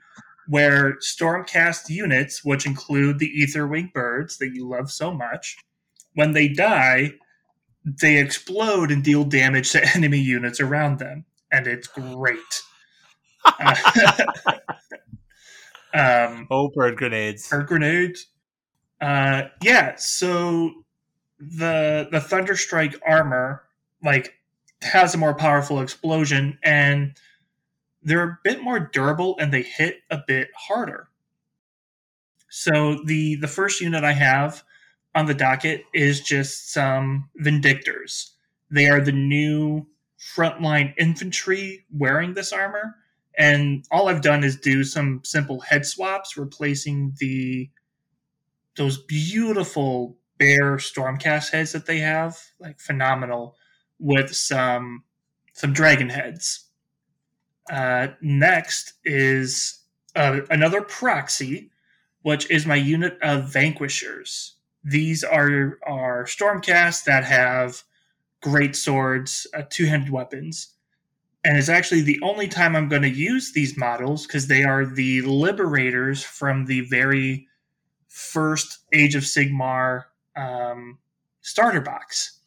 where Stormcast units, which include the Etherwing birds that you love so much, when they die, they explode and deal damage to enemy units around them, and it's great. Uh, um, oh, bird grenades. Bird grenades. Uh, yeah. So the the Thunderstrike armor like has a more powerful explosion, and they're a bit more durable, and they hit a bit harder. So the the first unit I have on the docket is just some Vindictors. They are the new frontline infantry wearing this armor and all I've done is do some simple head swaps, replacing the those beautiful bear stormcast heads that they have, like phenomenal, with some some dragon heads. Uh, next is uh, another proxy, which is my unit of vanquishers. These are are stormcasts that have great swords, uh, two handed weapons and it's actually the only time I'm going to use these models because they are the liberators from the very first Age of Sigmar um, starter box.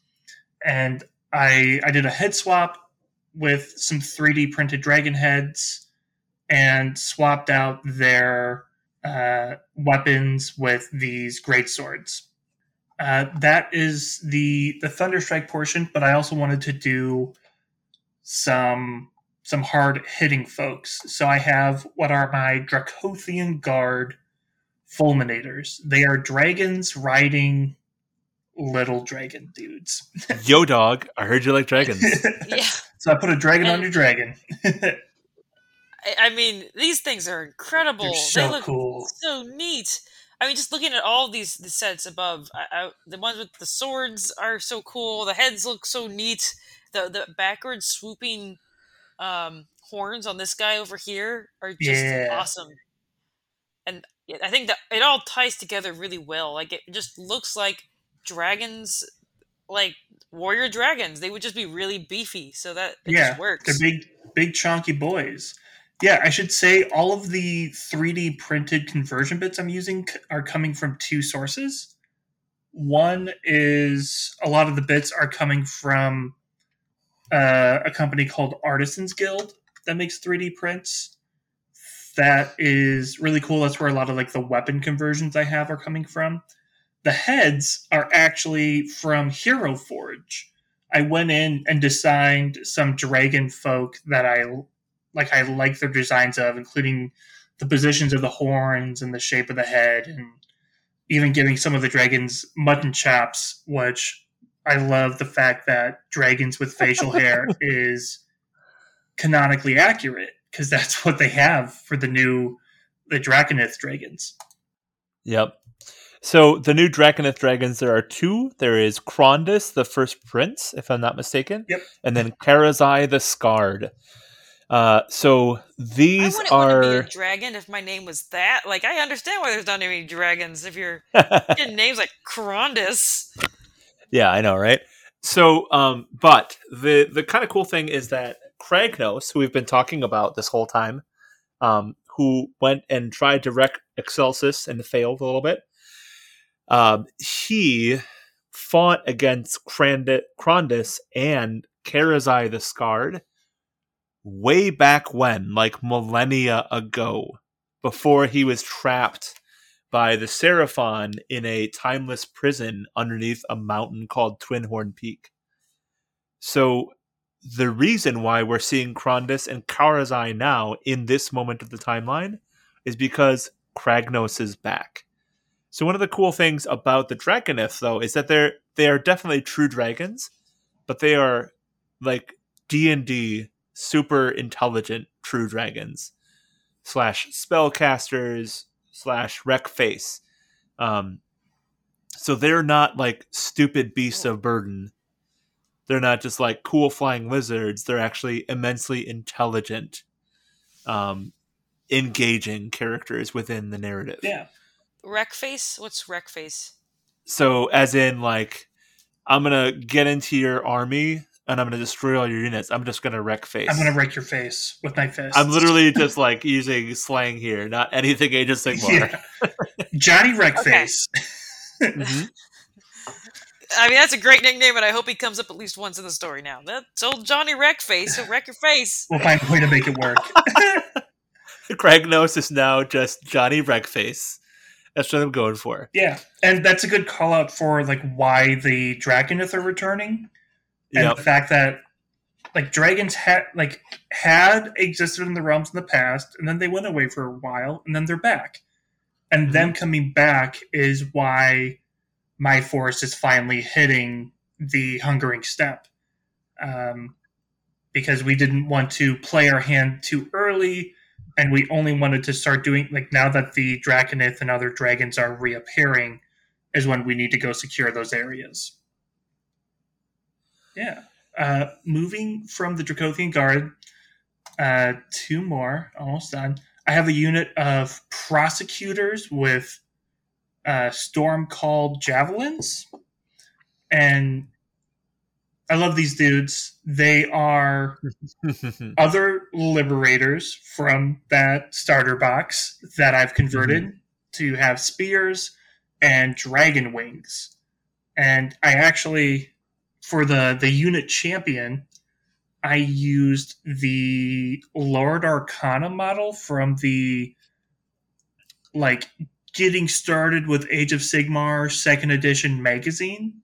And I I did a head swap with some 3D printed dragon heads and swapped out their uh, weapons with these great swords. Uh, that is the the Thunderstrike portion, but I also wanted to do some some hard hitting folks. So I have what are my Dracothian Guard Fulminators. They are dragons riding little dragon dudes. Yo, dog. I heard you like dragons. Yeah. so I put a dragon on your dragon. I, I mean, these things are incredible. They're they so look cool. so neat. I mean, just looking at all these the sets above, I, I, the ones with the swords are so cool. The heads look so neat. The the backward swooping um, horns on this guy over here are just Yeah. awesome. And I think that it all ties together really well. Like it just looks like dragons, like warrior dragons. They would just be really beefy, so that it Yeah, just works. They're big, big chunky boys. Yeah, I should say all of the 3D printed conversion bits I'm using are coming from two sources. One is a lot of the bits are coming from uh, a company called Artisans Guild that makes 3D prints. That is really cool. That's where a lot of like the weapon conversions I have are coming from. The heads are actually from Hero Forge. I went in and designed some dragon folk that I like I like their designs of, including the positions of the horns and the shape of the head, and even giving some of the dragons mutton chops, which I love the fact that dragons with facial hair is canonically accurate because that's what they have for the new the Draconith dragons. Yep. So the new Draconith dragons, there are two. There is Krondys, the first prince, if I'm not mistaken. Yep. And then Karazai the Scarred. Uh, so I these wouldn't want to be are a dragon if my name was that. Like, I understand why there's not any dragons if you're getting names like Corondus. Yeah, I know, right? So, um, but the the kind of cool thing is that Kragnos, who we've been talking about this whole time, um, who went and tried to wreck Excelsis and failed a little bit, um, he fought against Krand- Krondys and Karazai the Scarred way back when, like millennia ago, before he was trapped by the Seraphon in a timeless prison underneath a mountain called Twinhorn Peak. So the reason why we're seeing Krondys and Karazai now in this moment of the timeline is because Kragnos is back. So one of the cool things about the Draconith, though, is that they're they are definitely true dragons, but they are like D and D super intelligent true dragons slash spellcasters slash wreck face. Um, so they're not like stupid beasts of burden. They're not just like cool flying lizards. They're actually immensely intelligent, um, engaging characters within the narrative. Yeah. Wreck face? What's wreck face? So, as in, like, I'm gonna get into your army and I'm gonna destroy all your units. I'm just gonna wreck face. I'm gonna wreck your face with my fist. I'm literally just like using slang here, not anything Age of Sigmar. Yeah. Johnny Okay. Wreckface. Mhm. I mean, that's a great nickname, and I hope he comes up at least once in the story now. That's old Johnny Wreckface. He'll wreck your face. We'll find a way to make it work. Kragnos is now just Johnny Wreckface. That's what I'm going for. yeah, and that's a good call out for like why the Draconith are returning, and Yep. the fact that like dragons had like had existed in the realms in the past, and then they went away for a while, and then they're back, and them coming back is why my force is finally hitting the hungering steppe, um, because we didn't want to play our hand too early and we only wanted to start doing like now that the Draconith and other dragons are reappearing is when we need to go secure those areas. Yeah. Uh, moving from the Dracothian Guard, uh, two more, almost done. I have a unit of prosecutors with uh, storm called javelins, and I love these dudes. They are other liberators from that starter box that I've converted to have spears and dragon wings. And I actually, for the the unit champion, I used the Lord Arcana model from the like getting started with Age of Sigmar second edition magazine.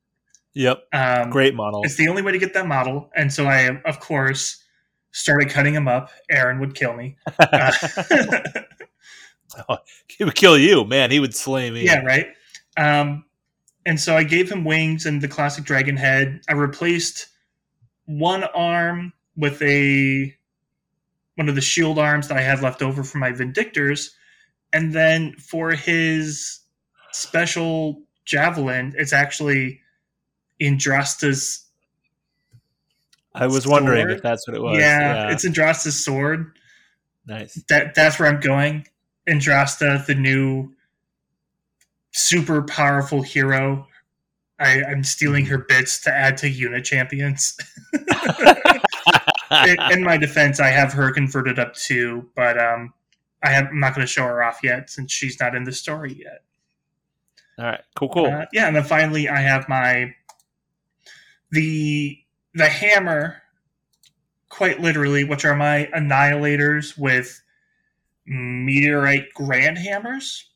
yep. Um, Great model. it's the only way to get that model, and so I, of course, started cutting him up. Aaron would kill me. Uh, he would kill you, man. He would slay me. yeah, right. Um, and so I gave him wings and the classic dragon head. I replaced one arm with a one of the shield arms that I had left over from my Vindictors, and then for his special javelin, it's actually Yndrasta's I was wondering if that's what it was. yeah, it's Yndrasta's sword. nice. That that's where I'm going. Yndrasta, the new super powerful hero. I, I'm stealing her bits to add to unit champions. in, in my defense, I have her converted up too, but um, I have, I'm not going to show her off yet since she's not in the story yet. All right, cool, cool. Uh, yeah, and then finally, I have my the the hammer, quite literally, which are my annihilators with meteorite grand hammers.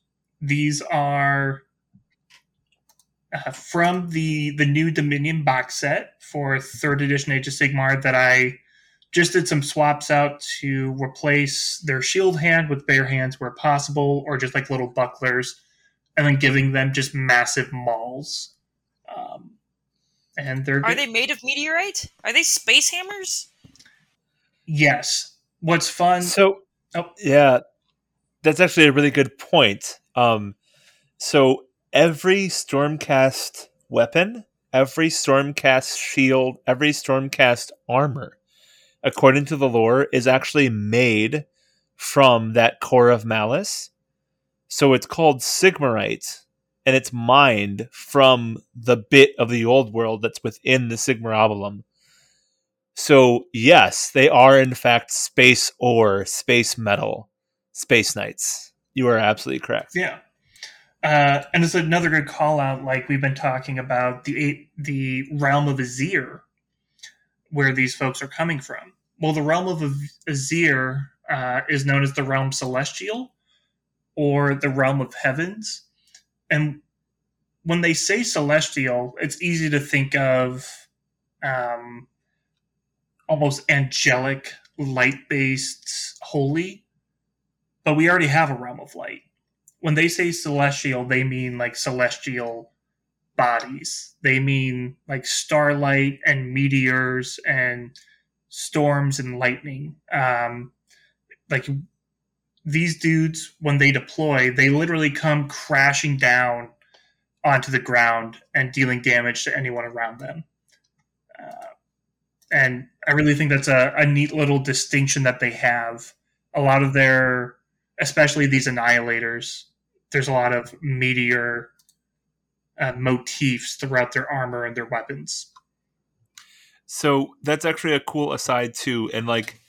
These are uh, from the the new Dominion box set for third edition Age of Sigmar that I just did some swaps out to replace their shield hand with bare hands where possible, or just like little bucklers and then giving them just massive mauls. Um, and they're Are they made of meteorite? Are they space hammers? yes. What's fun? So, Oh. yeah, that's actually a really good point. Um, so every Stormcast weapon, every Stormcast shield, every Stormcast armor, according to the lore, is actually made from that core of Mallus. So it's called Sigmarite, and it's mined from the bit of the old world that's within the Sigmarabulum. So yes, they are in fact space ore, space metal, space knights. You are absolutely correct. yeah. Uh, and it's another good call out. Like we've been talking about the the realm of Azyr, where these folks are coming from. Well, the realm of Azyr uh, is known as the realm celestial, or the realm of heavens. And when they say celestial, it's easy to think of um, almost angelic, light based, holy. But we already have a realm of light. When they say celestial, they mean like celestial bodies. They mean like starlight and meteors and storms and lightning. Um, like these dudes, when they deploy, they literally come crashing down onto the ground and dealing damage to anyone around them. Uh, and I really think that's a, a neat little distinction that they have. A lot of their, especially these annihilators, there's a lot of meteor uh, motifs throughout their armor and their weapons. So that's actually a cool aside too, and like,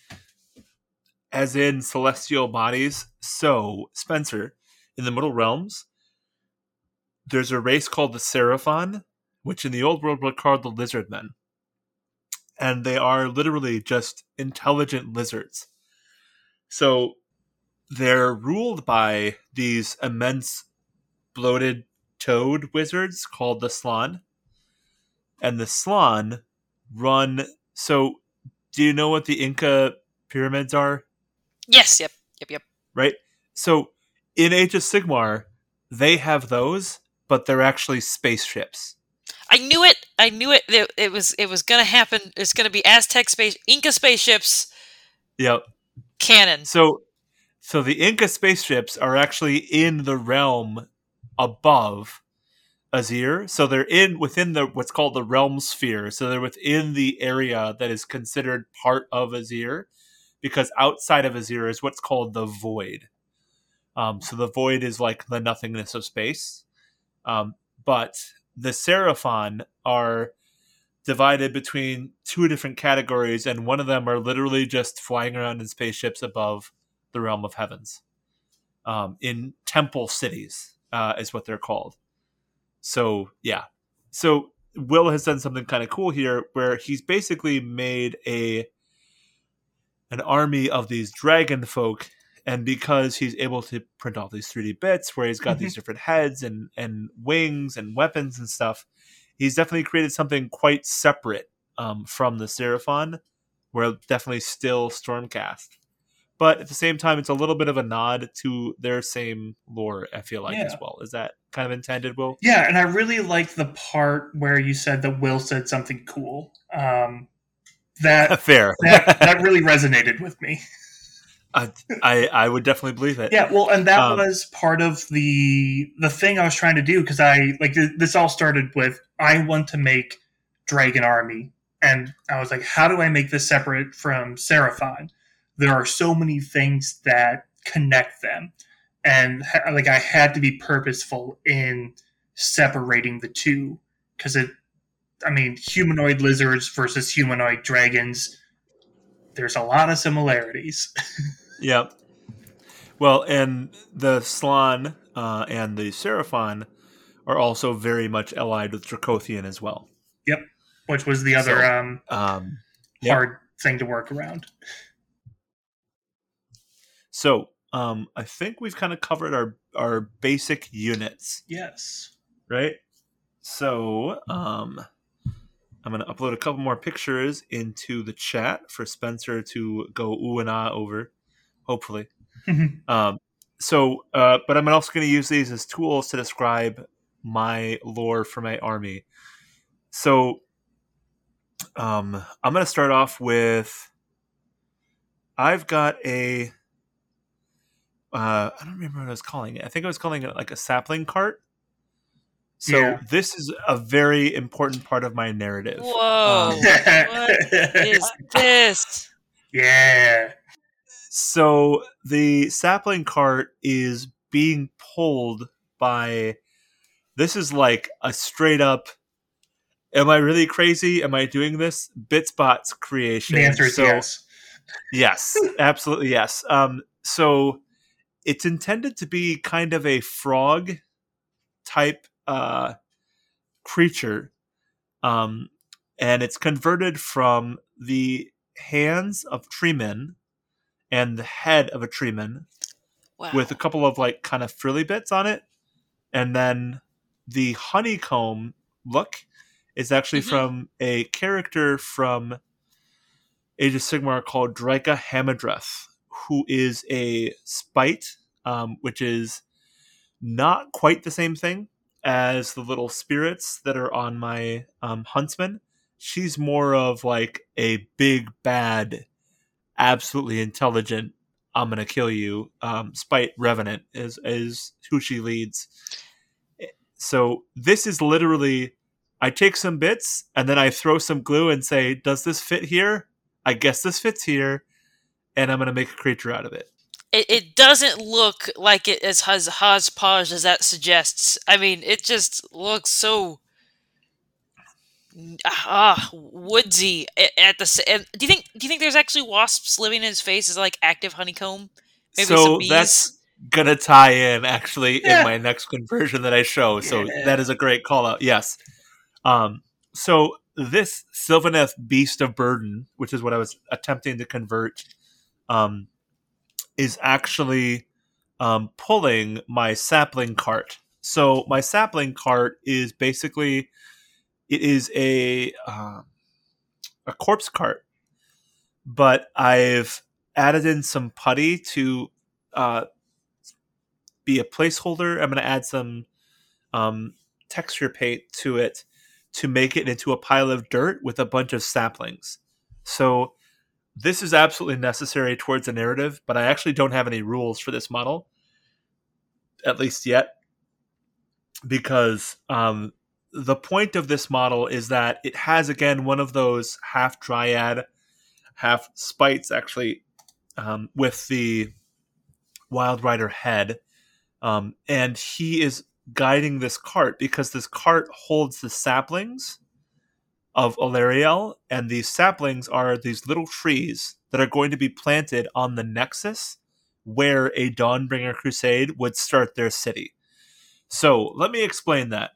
as in celestial bodies. So Spencer, in the Middle Realms, there's a race called the Seraphon, which in the old world were called the Lizard Men, and they are literally just intelligent lizards. So they're ruled by these immense bloated toad wizards called the Slann. And the Slann run. So, do you know what the Inca pyramids are? Yes, yep, yep, yep. Right? So, in Age of Sigmar, they have those, but they're actually spaceships. I knew it. I knew it. It, it was it was going to happen. It's going to be Aztec space Inca spaceships. Yep. Canon. So so the Inca spaceships are actually in the realm above Azyr. So they're in within the what's called the realm sphere. So they're within the area that is considered part of Azyr, because outside of Azyr is what's called the void. Um, so the void is like the nothingness of space. Um, but the Seraphon are divided between two different categories, and one of them are literally just flying around in spaceships above the realm of heavens. Um, in temple cities uh, is what they're called. So yeah, so Will has done something kind of cool here, where he's basically made a an army of these dragon folk, and because he's able to print all these 3D bits, where he's got these different heads and and wings and weapons and stuff, he's definitely created something quite separate um, from the Seraphon, where definitely still Stormcast but at the same time, it's a little bit of a nod to their same lore. I feel like Yeah. as well. Is that kind of intended, Will? Yeah, and I really like the part where you said that Will said something cool. Um, that Fair. that that really resonated with me. I, I I would definitely believe it. Yeah, well, and that Um, was part of the the thing I was trying to do because I like th- this all started with I want to make Dragon Army, and I was like, how do I make this separate from Seraphon? There are so many things that connect them, and like I had to be purposeful in separating the two because it. I mean, humanoid lizards versus humanoid dragons. There's a lot of similarities. Yep. Well, and the Slann uh, and the Seraphon are also very much allied with Dracothion as well. Yep. Which was the other So, um, Um, Yep. hard thing to work around. So um, I think we've kind of covered our our basic units. Yes. right? So, um, I'm going to upload a couple more pictures into the chat for Spencer to go ooh and ah over, hopefully. um, so, uh, but I'm also going to use these as tools to describe my lore for my army. So, um, I'm going to start off with. I've got a. Uh, I don't remember what I was calling it. I think I was calling it like a sapling cart. So Yeah. this is a very important part of my narrative. Whoa! Um, is this? yeah. So the sapling cart is being pulled by. This is like a straight up. Am I really crazy? Am I doing this? Bitsbots creation. The answer is So- yes. Yes, absolutely yes. Um, so it's intended to be kind of a frog type uh, creature, um, and it's converted from the hands of treemen and the head of a treeman Wow. with a couple of like kind of frilly bits on it, and then the honeycomb look is actually Mhm. from a character from Age of Sigmar called Drycha Hamadreth, who is a spite, um, which is not quite the same thing as the little spirits that are on my um, huntsman. She's more of like a big bad, absolutely intelligent. I'm gonna kill you. Um, Spite Revenant is is who she leads. So this is literally, I take some bits and then I throw some glue and say, "Does this fit here?" I guess this fits here, and I'm gonna make a creature out of it it, it doesn't look like it as has hodgepodge as that suggests. I mean, it just looks so ah woodsy at the. do you think? Do you think there's actually wasps living in his face as like active honeycomb? Maybe so that's gonna tie in actually yeah. in my next conversion that I show. So yeah. that is a great call out. Yes. Um. So this Sylvaneth Beast of Burden, which is what I was attempting to convert, um, is actually um, pulling my sapling cart. So my sapling cart is basically it is a uh, a corpse cart, but I've added in some putty to uh, be a placeholder. I'm going to add some um, texture paint to it to make it into a pile of dirt with a bunch of saplings. So this is absolutely necessary towards the narrative, but I actually don't have any rules for this model, at least yet, because um, the point of this model is that it has again one of those half dryad, half spites actually, um, with the Wild Rider head, um, and he is guiding this cart because this cart holds the saplings of Alarielle, and these saplings are these little trees that are going to be planted on the nexus where a Dawnbringer Crusade would start their city. So let me explain that.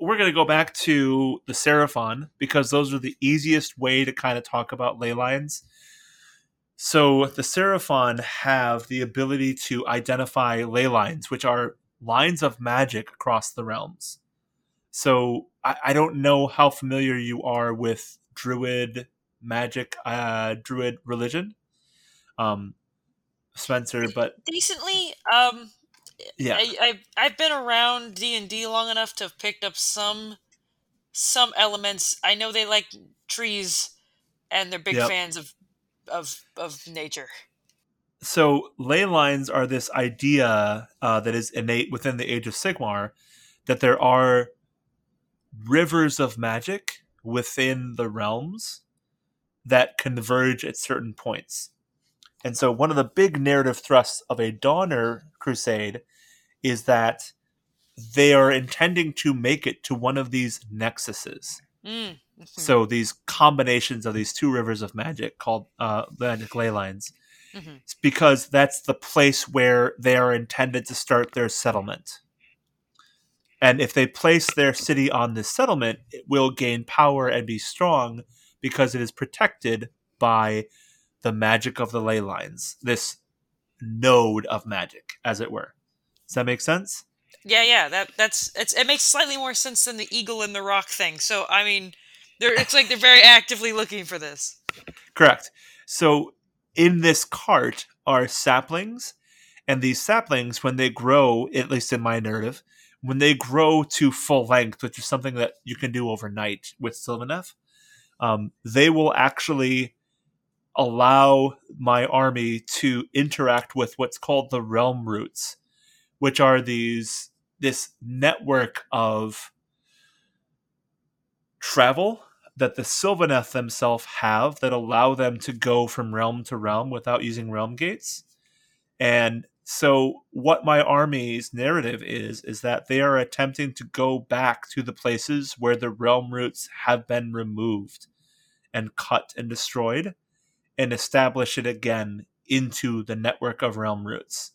We're going to go back to the Seraphon because those are the easiest way to kind of talk about ley lines. So the Seraphon have the ability to identify ley lines, which are lines of magic across the realms. So I, I don't know how familiar you are with Druid magic, uh, Druid religion, um, Spencer. But decently, um, yeah, I, I I've been around D and D long enough to have picked up some some elements. I know they like trees, and they're big yep. fans of of of nature. So ley lines are this idea uh, that is innate within the Age of Sigmar that there are rivers of magic within the realms that converge at certain points. And so, one of the big narrative thrusts of a Donner crusade is that they are intending to make it to one of these nexuses. Mm. So, these combinations of these two rivers of magic called uh, magic ley lines. Mm-hmm. Because that's the place where they are intended to start their settlement. And if they place their city on this settlement, it will gain power and be strong because it is protected by the magic of the ley lines, this node of magic, as it were. Does that make sense? Yeah, yeah. That that's it's, it makes slightly more sense than the eagle and the rock thing. So I mean, they're it's like they're very actively looking for this. Correct. So in this cart are saplings, and these saplings, when they grow, at least in my narrative, when they grow to full length, which is something that you can do overnight with Sylvaneth, um, they will actually allow my army to interact with what's called the realm roots, which are these this network of travel that the Sylvaneth themselves have that allow them to go from realm to realm without using realm gates. And so what my army's narrative is is that they are attempting to go back to the places where the realm roots have been removed and cut and destroyed and establish it again into the network of realm roots.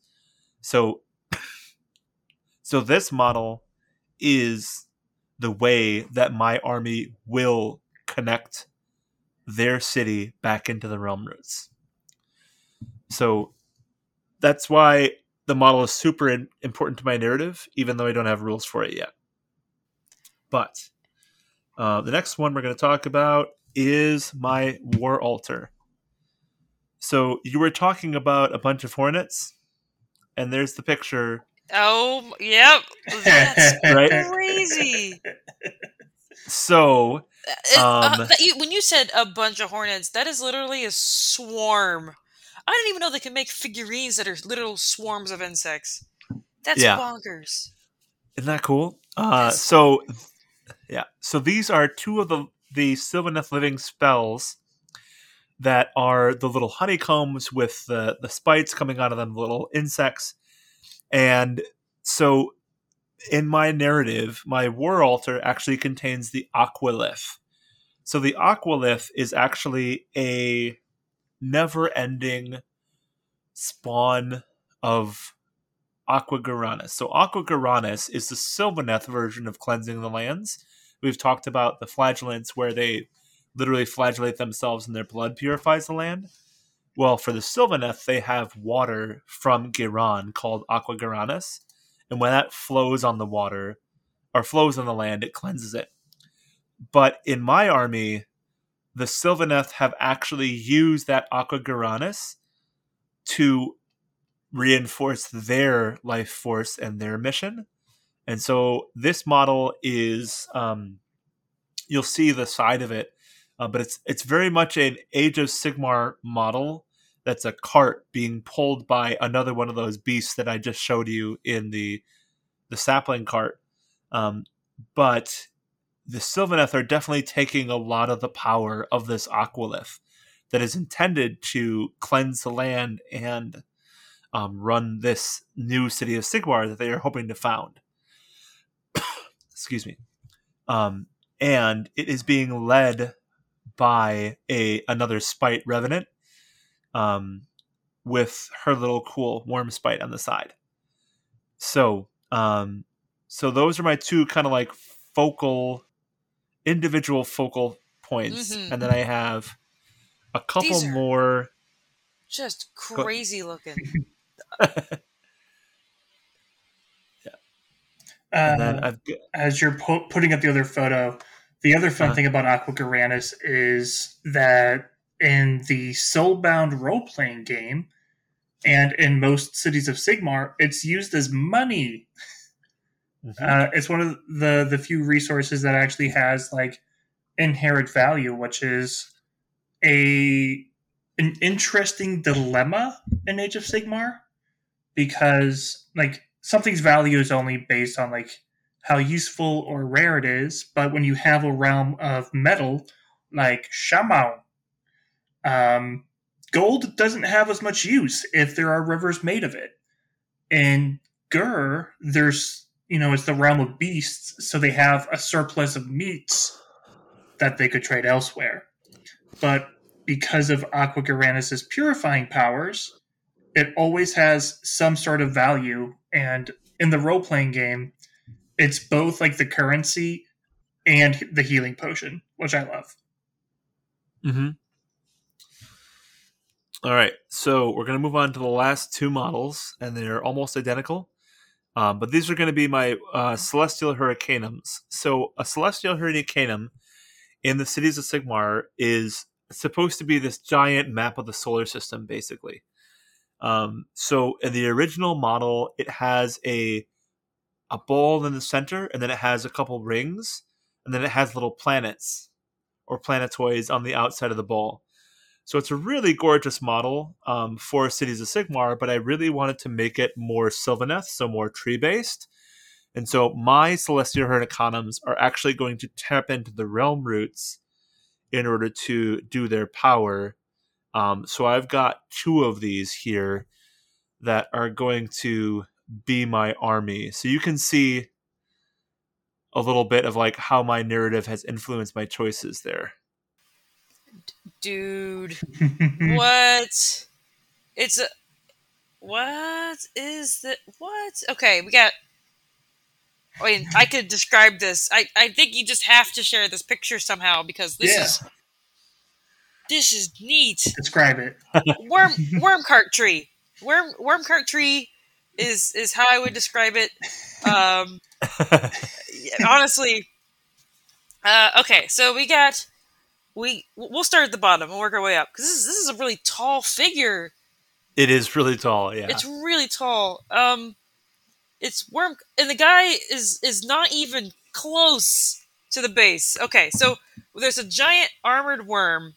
So so this model is the way that my army will connect their city back into the realm roots. So that's why the model is super in, important to my narrative, even though I don't have rules for it yet. But uh, the next one we're going to talk about is my war altar. So you were talking about a bunch of hornets, and there's the picture Oh, yep. That's Right. crazy. So It- uh, Um, you, when you said a bunch of hornets, that is literally a swarm. I didn't even know they can make figurines that are literal swarms of insects. That's Yeah. bonkers. isn't that cool? Uh, so yeah, so these are two of the the Sylvaneth living spells that are the little honeycombs with the the spites coming out of them, little insects, and so in my narrative, my war altar actually contains the aquilith. So the aquilith is actually a never-ending spawn of Aqua Ghyranis. So Aqua Ghyranis is the Sylvaneth version of cleansing the lands. We've talked about the flagellants where they literally flagellate themselves and their blood purifies the land. Well, for the Sylvaneth, they have water from Ghiran called Aqua Ghyranis. And when that flows on the water or flows on the land, it cleanses it. But in my army, the Sylvaneth have actually used that Aqua Ghyranis to reinforce their life force and their mission. And so this model is, um, you'll see the side of it, uh, but it's it's very much an Age of Sigmar model. That's a cart being pulled by another one of those beasts that I just showed you in the the sapling cart. Um, but the Sylvaneth are definitely taking a lot of the power of this aquilith that is intended to cleanse the land and um, run this new city of Sigmar that they are hoping to found. Excuse me. Um, and it is being led by a another spite revenant um, with her little cool worm spite on the side. So, um, so those are my two kind of like focal, individual focal points, Mhm. and then I have a couple These are- more. Just crazy looking. Yeah. And then Uh, I've as you're pu- putting up the other photo, the other fun Uh-huh. thing about Aqua Ghyranis is that in the Soulbound role playing game and in most cities of Sigmar, it's used as money. Uh, it's one of the the few resources that actually has like inherent value, which is a an interesting dilemma in Age of Sigmar because like something's value is only based on like how useful or rare it is, but when you have a realm of metal like Chamon, um, gold doesn't have as much use if there are rivers made of it. In Ghur, there's you know it's the realm of beasts, so they have a surplus of meats that they could trade elsewhere. But because of Aqua Ghyranis' purifying powers, it always has some sort of value. And in the role playing game, it's both like the currency and the healing potion, which I love. Mm-hmm. All right, so we're going to move on to the last two models, and they're almost identical. Um, but these are going to be my uh, Celestial Hurricanums. So, a Celestial Hurricanum in the cities of Sigmar is supposed to be this giant map of the solar system, basically. Um, so, in the original model, it has a a ball in the center, and then it has a couple rings, and then it has little planets or planetoids on the outside of the ball. So it's a really gorgeous model um, for Cities of Sigmar, but I really wanted to make it more Sylvaneth, so more tree based. And so my Celestial Hurricanums are actually going to tap into the realm roots in order to do their power. Um, so I've got two of these here that are going to be my army. So you can see a little bit of like how my narrative has influenced my choices there. Dude, what? It's a. What is the. What? Okay, we got. I mean, I could describe this. I, I think you just have to share this picture somehow because this Yeah. is. This is neat. Describe it. Worm worm cart tree. Worm worm cart tree is is how I would describe it. Um, honestly. Uh, okay, so we got we we'll start at the bottom and work our way up because this is this is a really tall figure. It is really tall, yeah. It's really tall. Um, it's worm, and the guy is is not even close to the base. Okay, so there's a giant armored worm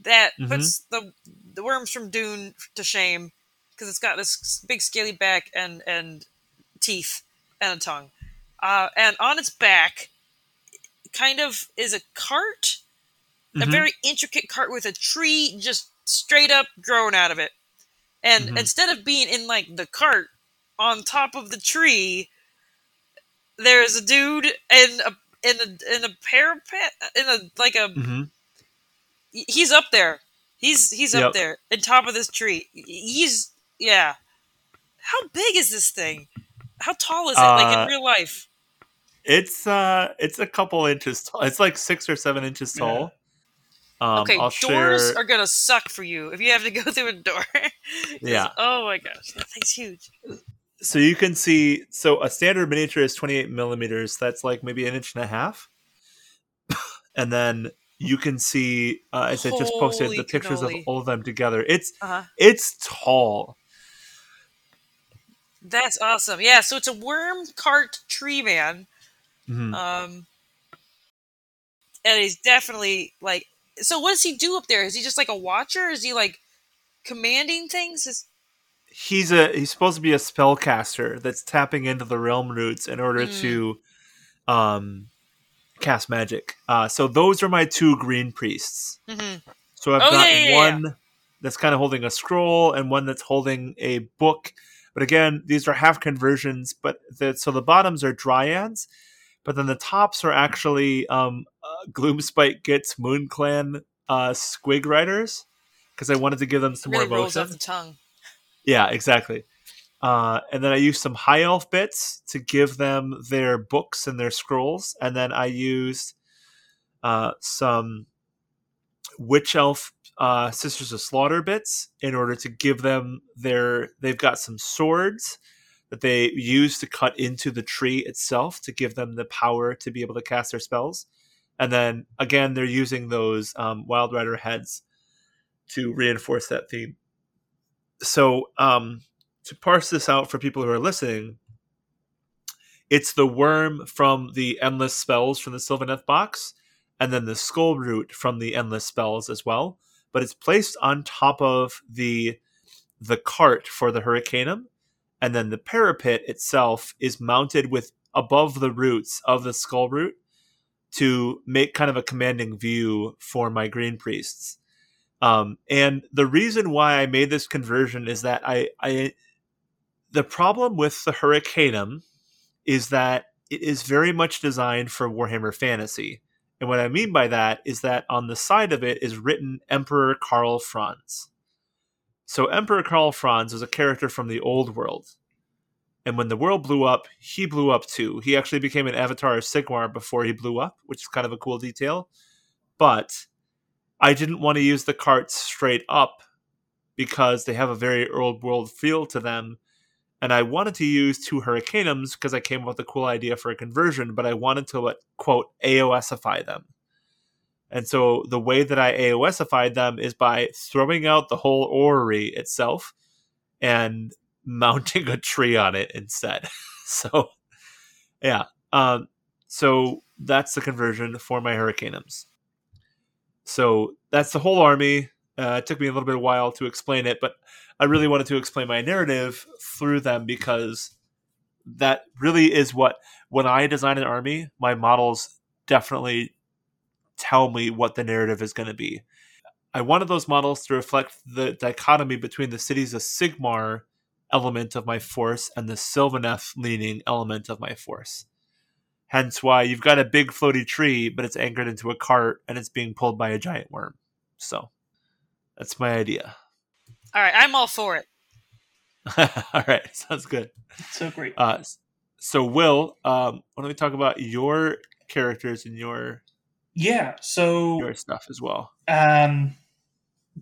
that Mhm. puts the the worms from Dune to shame because it's got this big scaly back and and teeth and a tongue, uh, and on its back, kind of is a cart, a Mhm. very intricate cart with a tree just straight up grown out of it, and Mhm. instead of being in like the cart on top of the tree, there's a dude in a in a in a parapet in a like a Mhm. he's up there. He's he's Yep. up there in top of this tree. He's yeah. How big is this thing? How tall is it? like Uh, in real life? It's uh, it's a couple inches tall. It's like six or seven inches tall. Um, okay, I'll doors share. are gonna suck for you if you have to go through a door. Yeah. Oh my gosh, that thing's huge. so you can see so a standard miniature is 28 millimeters that's like maybe an inch and a half and then you can see uh, as i just posted the pictures of all of them together it's Uh huh. it's tall That's awesome. Yeah, so it's a worm cart tree man. Mhm. Um, and he's definitely like. So what does he do up there? Is he just like a watcher? Is he like commanding things? Is he's a he's supposed to be a spellcaster that's tapping into the realm roots in order Mm. to um cast magic uh so those are my two green priests Mhm. So I've Oh, got yeah, yeah, yeah. one that's kind of holding a scroll and one that's holding a book. But again, these are half conversions. But the, so the bottoms are dryads, but then the tops are actually um, uh, Gloomspite Gitz Moon Clan uh, Squig Riders because I wanted to give them some really more rolls off the tongue. Yeah, exactly. Uh, and then I used some high elf bits to give them their books and their scrolls, and then I used uh, some witch elf uh, sisters of slaughter bits in order to give them their. They've got some swords that they use to cut into the tree itself to give them the power to be able to cast their spells, and then again they're using those um, wild rider heads to reinforce that theme. So um to parse this out for people who are listening it's the worm from the endless spells from the sylvaneth box and then the skull root from the endless spells as well. But it's placed on top of the the cart for the hurricanum and then the parapet itself is mounted with above the roots of the skull root to make kind of a commanding view for my green priests um, and the reason why I made this conversion is that I, I, the problem with the Hurricanum is that it is very much designed for Warhammer Fantasy. And what I mean by that is that on the side of it is written Emperor Karl Franz. So Emperor Karl Franz is a character from the old world. And when the world blew up, he blew up too. He actually became an avatar of Sigmar before he blew up, which is kind of a cool detail. But I didn't want to use the carts straight up because they have a very old world feel to them. And I wanted to use two Hurricanums because I came up with a cool idea for a conversion, but I wanted to, quote, AOSify them. And so the way that I AOSified them is by throwing out the whole orrery itself and mounting a tree on it instead. so, yeah. Um, so that's the conversion for my Hurricanums. So that's the whole army. Uh, it took me a little bit of while to explain it, but I really wanted to explain my narrative through them because that really is what, when I design an army, my models definitely tell me what the narrative is going to be. I wanted those models to reflect the dichotomy between the cities of Sigmar element of my force and the Sylvaneth leaning element of my force. Hence why you've got a big floaty tree, but it's anchored into a cart and it's being pulled by a giant worm. So that's my idea. All right, I'm all for it. All right, sounds good. So great. Uh, so Will, um, why don't we talk about your characters and your Yeah. So your stuff as well? um,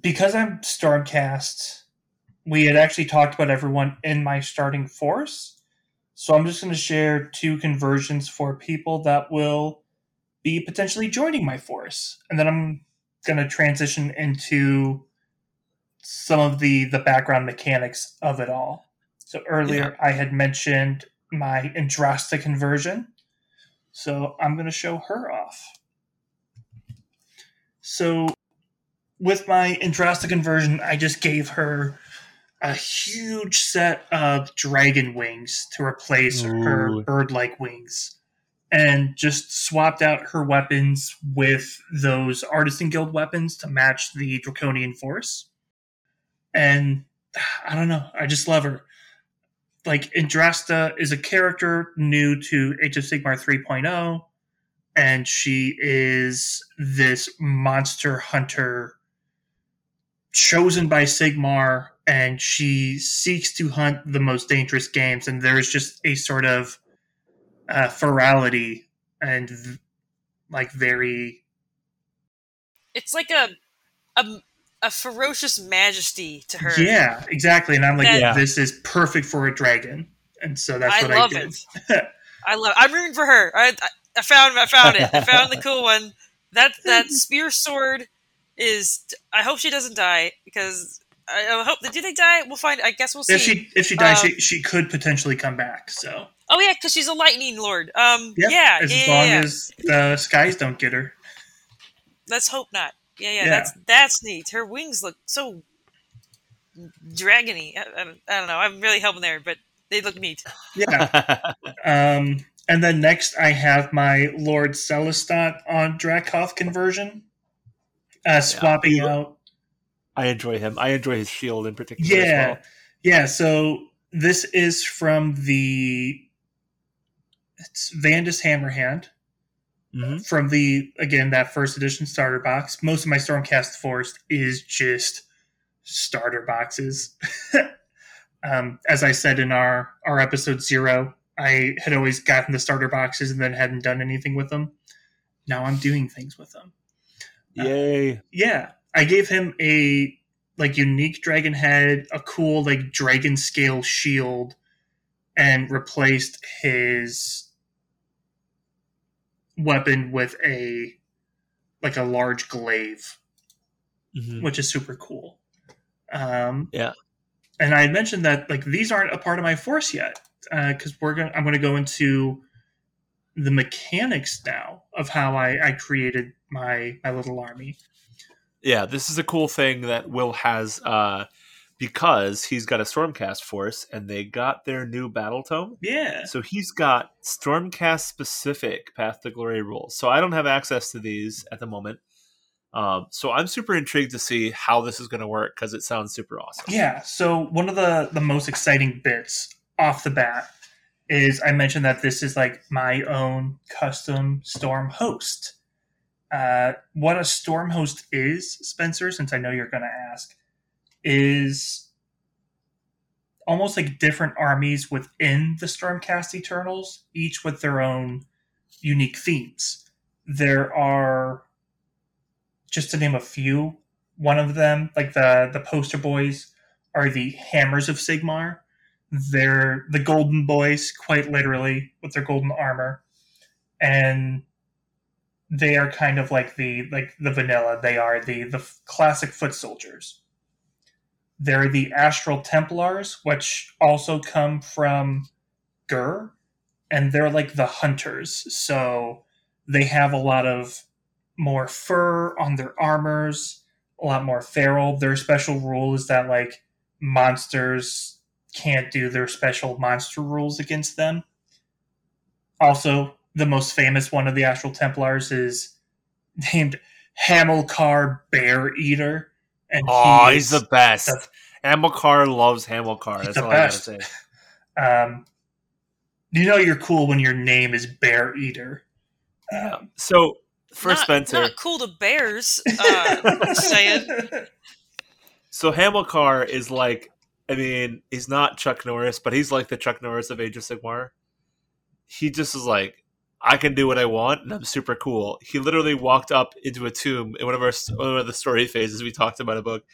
because I'm Stormcast, we had actually talked about everyone in my starting force. So I'm just going to share two conversions for people that will be potentially joining my force, and then I'm going to transition into some of the the background mechanics of it all. So earlier I had mentioned my Yndrasta conversion. So I'm going to show her off. So with my Yndrasta conversion, I just gave her a huge set of dragon wings to replace Ooh. her bird like wings. And just swapped out her weapons with those Artisan Guild weapons to match the Draconian Force. And I don't know, I just love her. Like, Yndrasta is a character new to Age of Sigmar 3.0, and she is this monster hunter chosen by Sigmar and she seeks to hunt the most dangerous games and there's just a sort of uh, ferality and v- like very It's like a a, a ferocious majesty to her. yeah exactly and i'm like That- Yeah. this is perfect for a dragon and so that's I what love i did it. I love. I'm rooting for her. I, I, I found. I found it. I found the cool one. That that spear sword is. I hope she doesn't die because I, I hope. Do they die? We'll find. I guess we'll see. if she if she dies Um, she, she could potentially come back so oh yeah, because she's a lightning lord. Um. yeah, Yeah. as yeah, yeah, long yeah. as the skies don't get her Let's hope not. Yeah, yeah. Yeah. That's that's neat. Her wings look so dragony. I, I, I don't know. I'm really helping there, but they look neat. yeah Um, and then next, I have my Lord Celestant on Dracoth conversion, uh, swapping Yeah. out. I enjoy him. I enjoy his shield in particular. Yeah, As well. yeah. So this is from the it's Vandus Hammerhand Mhm. from the again that first edition starter box. Most of my Stormcast Forest is just starter boxes. um, as I said in our our episode zero, I had always gotten the starter boxes and then hadn't done anything with them. Now I'm doing things with them. Yay! Yeah, I gave him a like unique dragon head, a cool like dragon scale shield, and replaced his weapon with a like a large glaive, Mhm. which is super cool. Um, Yeah. and I had mentioned that like these aren't a part of my force yet because we're gonna I'm gonna go into the mechanics now of how I, I created my my little army. Yeah, this is a cool thing that Will has uh, because he's got a Stormcast force and they got their new battle tome. Yeah. So he's got Stormcast specific Path to Glory rules. So I don't have access to these at the moment. Um, so I'm super intrigued to see how this is going to work because it sounds super awesome. Yeah. So one of the the most exciting bits off the bat is I mentioned that this is like my own custom storm host. Uh, what a storm host is, Spencer, since I know you're going to ask, is almost like different armies within the Stormcast Eternals, each with their own unique themes. There are, just to name a few, one of them, like the the poster boys, are the Hammers of Sigmar. They're the Golden Boys, quite literally, with their golden armor, and they are kind of like the like the vanilla. They are the the classic foot soldiers. They're the Astral Templars, which also come from Ghur, and they're like the hunters. So they have a lot of more fur on their armors, a lot more feral. Their special rule is that like monsters can't do their special monster rules against them. Also, the most famous one of the Astral Templars is named Hamilcar Bear Eater. And Oh, he he's the best. the- Hamilcar loves Hamilcar. That's the all best. I gotta say. um, you know you're cool when your name is Bear Eater. Um, So for not, Spencer, not cool to bears. Uh, saying. so Hamilcar is like, I mean, he's not Chuck Norris, but he's like the Chuck Norris of Age of Sigmar. He just is like, I can do what I want, and I'm super cool. He literally walked up into a tomb in one of our one of the story phases we talked about a book,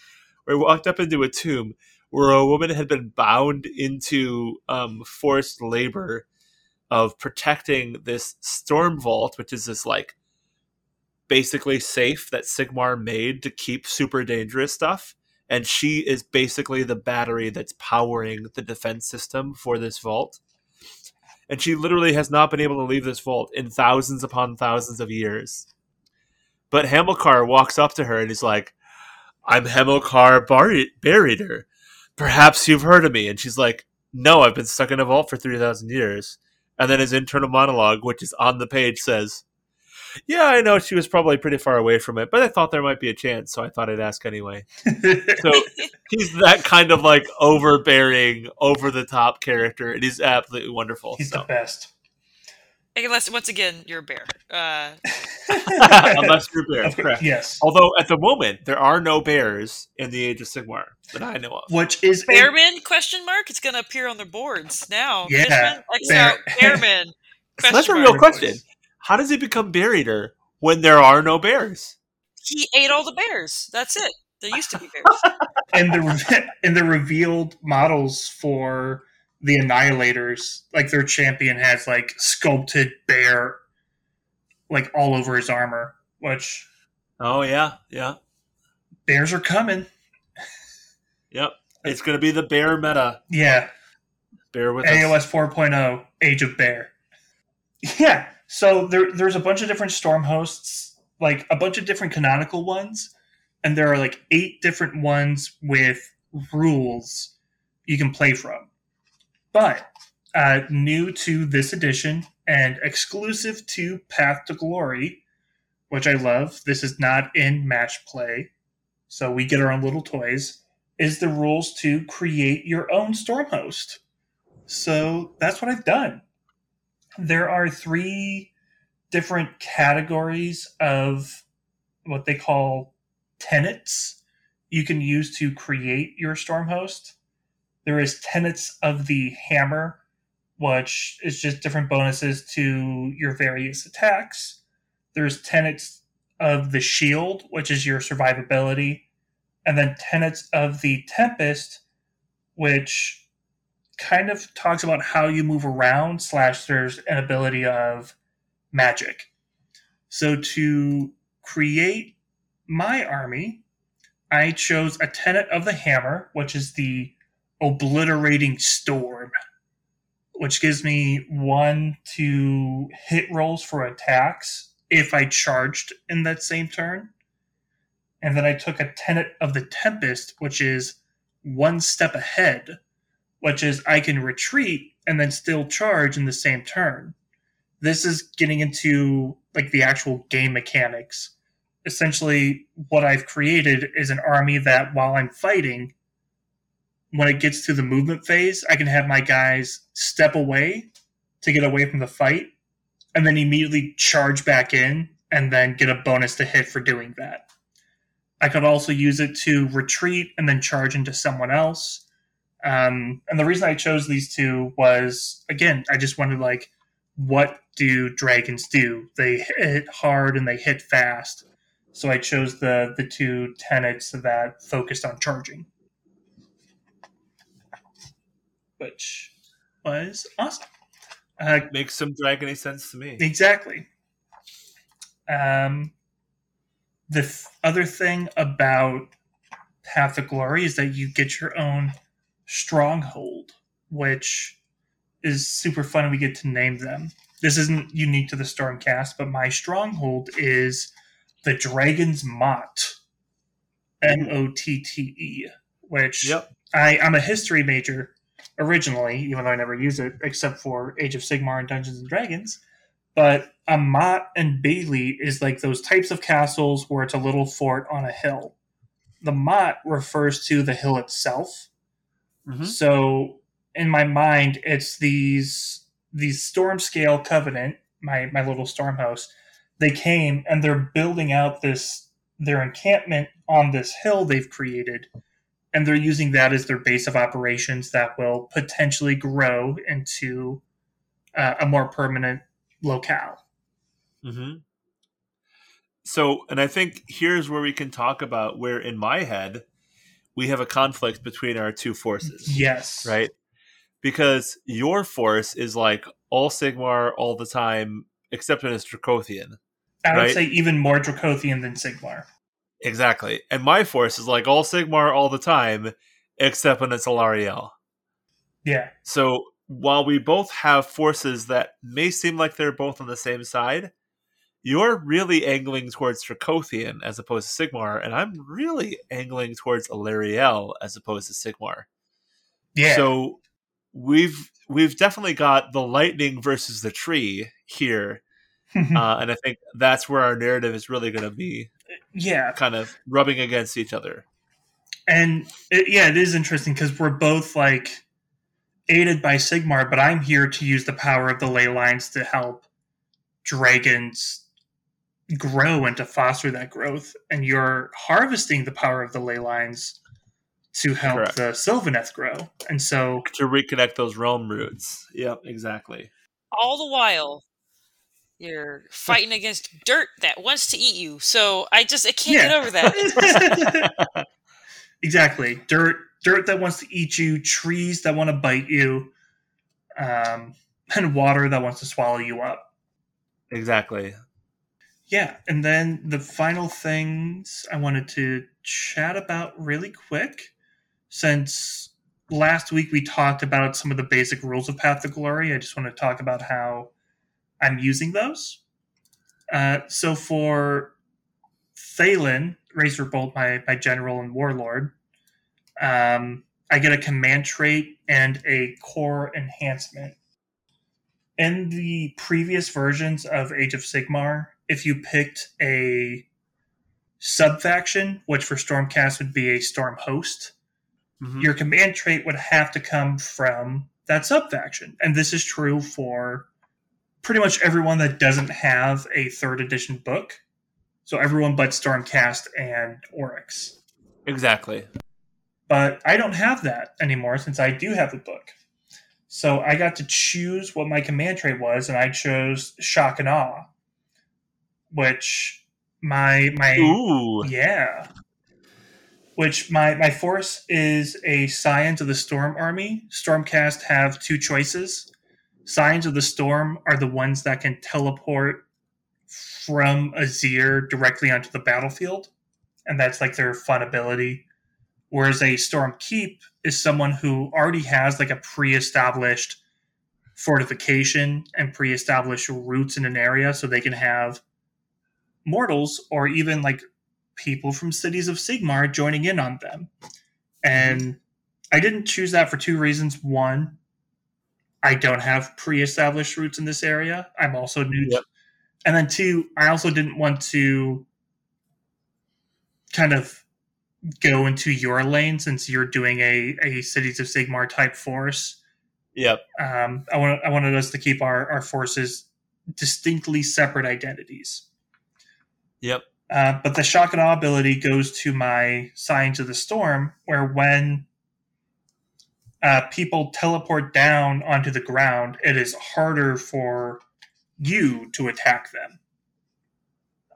where he walked up into a tomb where a woman had been bound into um, forced labor of protecting this storm vault, which is this like basically safe that Sigmar made to keep super dangerous stuff. And she is basically the battery that's powering the defense system for this vault. and she literally has not been able to leave this vault in thousands upon thousands of years. But Hamilcar walks up to her and he's like, I'm Hamilcar Bar- Perhaps you've heard of me. And she's like, No, I've been stuck in a vault for 3,000 years. And then his internal monologue, which is on the page, says, Yeah, I know she was probably pretty far away from it, but I thought there might be a chance, so I thought I'd ask anyway. so he's that kind of like overbearing, over the top character, and he's absolutely wonderful. He's so. the best. Unless, once again, you're a bear. Uh, Unless you're a bear, Of correct. yes. Although at the moment there are no bears in the Age of Sigmar that I know of. Which is Bearman? Question mark. It's going to appear on the boards now. Yeah, Fishman, X bear- out, Bearman. So that's a real question. How does he become bear eater when there are no bears? He ate all the bears. That's it. There used to be bears. and the re- and the revealed models for the annihilators like their champion has like sculpted bear like all over his armor which Oh yeah, yeah, bears are coming yep. It's gonna be the bear meta. yeah Bear with us. aos 4.0 age of bear yeah so there, there's a bunch of different storm hosts like a bunch of different canonical ones and there are like eight different ones with rules you can play from but uh, new to this edition and exclusive to path to glory which i love this is not in match play so we get our own little toys is the rules to create your own storm host so that's what I've done. There are three different categories of what they call tenets you can use to create your storm host. There is tenets of the hammer, which is just different bonuses to your various attacks. There's tenets of the shield, which is your survivability, and then tenets of the tempest, which kind of talks about how you move around slash there's an ability of magic. So to create my army i chose a tenet of the hammer which is the obliterating storm which gives me one to hit rolls for attacks if i charged in that same turn. And then i took a tenet of the tempest which is one step ahead which is I can retreat and then still charge in the same turn. This is getting into like the actual game mechanics. Essentially, what I've created is an army that while I'm fighting, when it gets to the movement phase, I can have my guys step away to get away from the fight and then immediately charge back in and then get a bonus to hit for doing that. I could also use it to retreat and then charge into someone else um, and the reason I chose these two was again, I just wanted like, what do dragons do? They hit hard and they hit fast. So I chose the the two tenets that focused on charging, which was awesome. Uh, Makes some dragony sense to me. Exactly. Um, the th- other thing about Path of Glory is that you get your own stronghold, which is super fun. We get to name them. This isn't unique to the Stormcast, but my stronghold is the Dragon's Mott, M O T T E, which Yep. I, I'm a history major originally, even though I never use it except for Age of Sigmar and Dungeons and Dragons. But a Mott and Bailey is like those types of castles where it's a little fort on a hill. The Mott refers to the hill itself. Mhm. So in my mind, it's these these storm scale covenant, my my little storm house. They came and they're building out this their encampment on this hill they've created, and they're using that as their base of operations that will potentially grow into uh, a more permanent locale. hmm So, and I think here's where we can talk about where, in my head, we have a conflict between our two forces, Yes, right? Because your force is like all Sigmar all the time, except when it's Dracothion. I would right? say even more Dracothion than Sigmar. Exactly. And my force is like all Sigmar all the time, except when it's Alarielle. Yeah, So while we both have forces that may seem like they're both on the same side, you're really angling towards Dracothion as opposed to Sigmar, and I'm really angling towards Alarielle as opposed to Sigmar. Yeah. So we've we've definitely got the lightning versus the tree here, uh, and I think that's where our narrative is really going to be yeah, kind of rubbing against each other. and it, yeah, it is interesting because we're both like aided by Sigmar, but I'm here to use the power of the ley lines to help dragons grow and to foster that growth, and you're harvesting the power of the ley lines to help Correct. the Sylvaneth grow, and so To reconnect those realm roots. Yep, exactly. All the while, you're fighting against dirt that wants to eat you. So I just I can't Yeah. get over that. exactly dirt dirt that wants to eat you trees that want to bite you um, and water that wants to swallow you up Exactly. Yeah and then the final things i wanted to chat about really quick since last week we talked about some of the basic rules of path to glory i just want to talk about how i'm using those uh, so for Thalen, Razor Bolt, my, my general and warlord, um, I get a command trait and a core enhancement. In the previous versions of Age of Sigmar, if you picked a sub faction, which for Stormcast would be a Storm Host, Mhm. your command trait would have to come from that sub faction. And this is true for pretty much everyone that doesn't have a third edition book. So everyone but Stormcast and Orruks. Exactly. But I don't have that anymore since I do have the book. So I got to choose what my command trait was, and I chose Shock and Awe, which my my Ooh. yeah. Which my my force is a Scions of the Storm army. Stormcast have two choices. Scions of the Storm are the ones that can teleport from Azyr directly onto the battlefield, and that's like their fun ability. Whereas a Storm Keep is someone who already has like a pre-established fortification and pre-established roots in an area, so they can have mortals or even like people from cities of Sigmar joining in on them. And I didn't choose that for two reasons. One, I don't have pre-established roots in this area. I'm also new. Yep. And then two, I also didn't want to kind of go into your lane since you're doing a, a cities of Sigmar type force. Yep. Um, I want I wanted us to keep our, our forces distinctly separate identities. Yep. Uh, but the shock and awe ability goes to my Scions of the Storm, where when uh, people teleport down onto the ground, it is harder for you to attack them.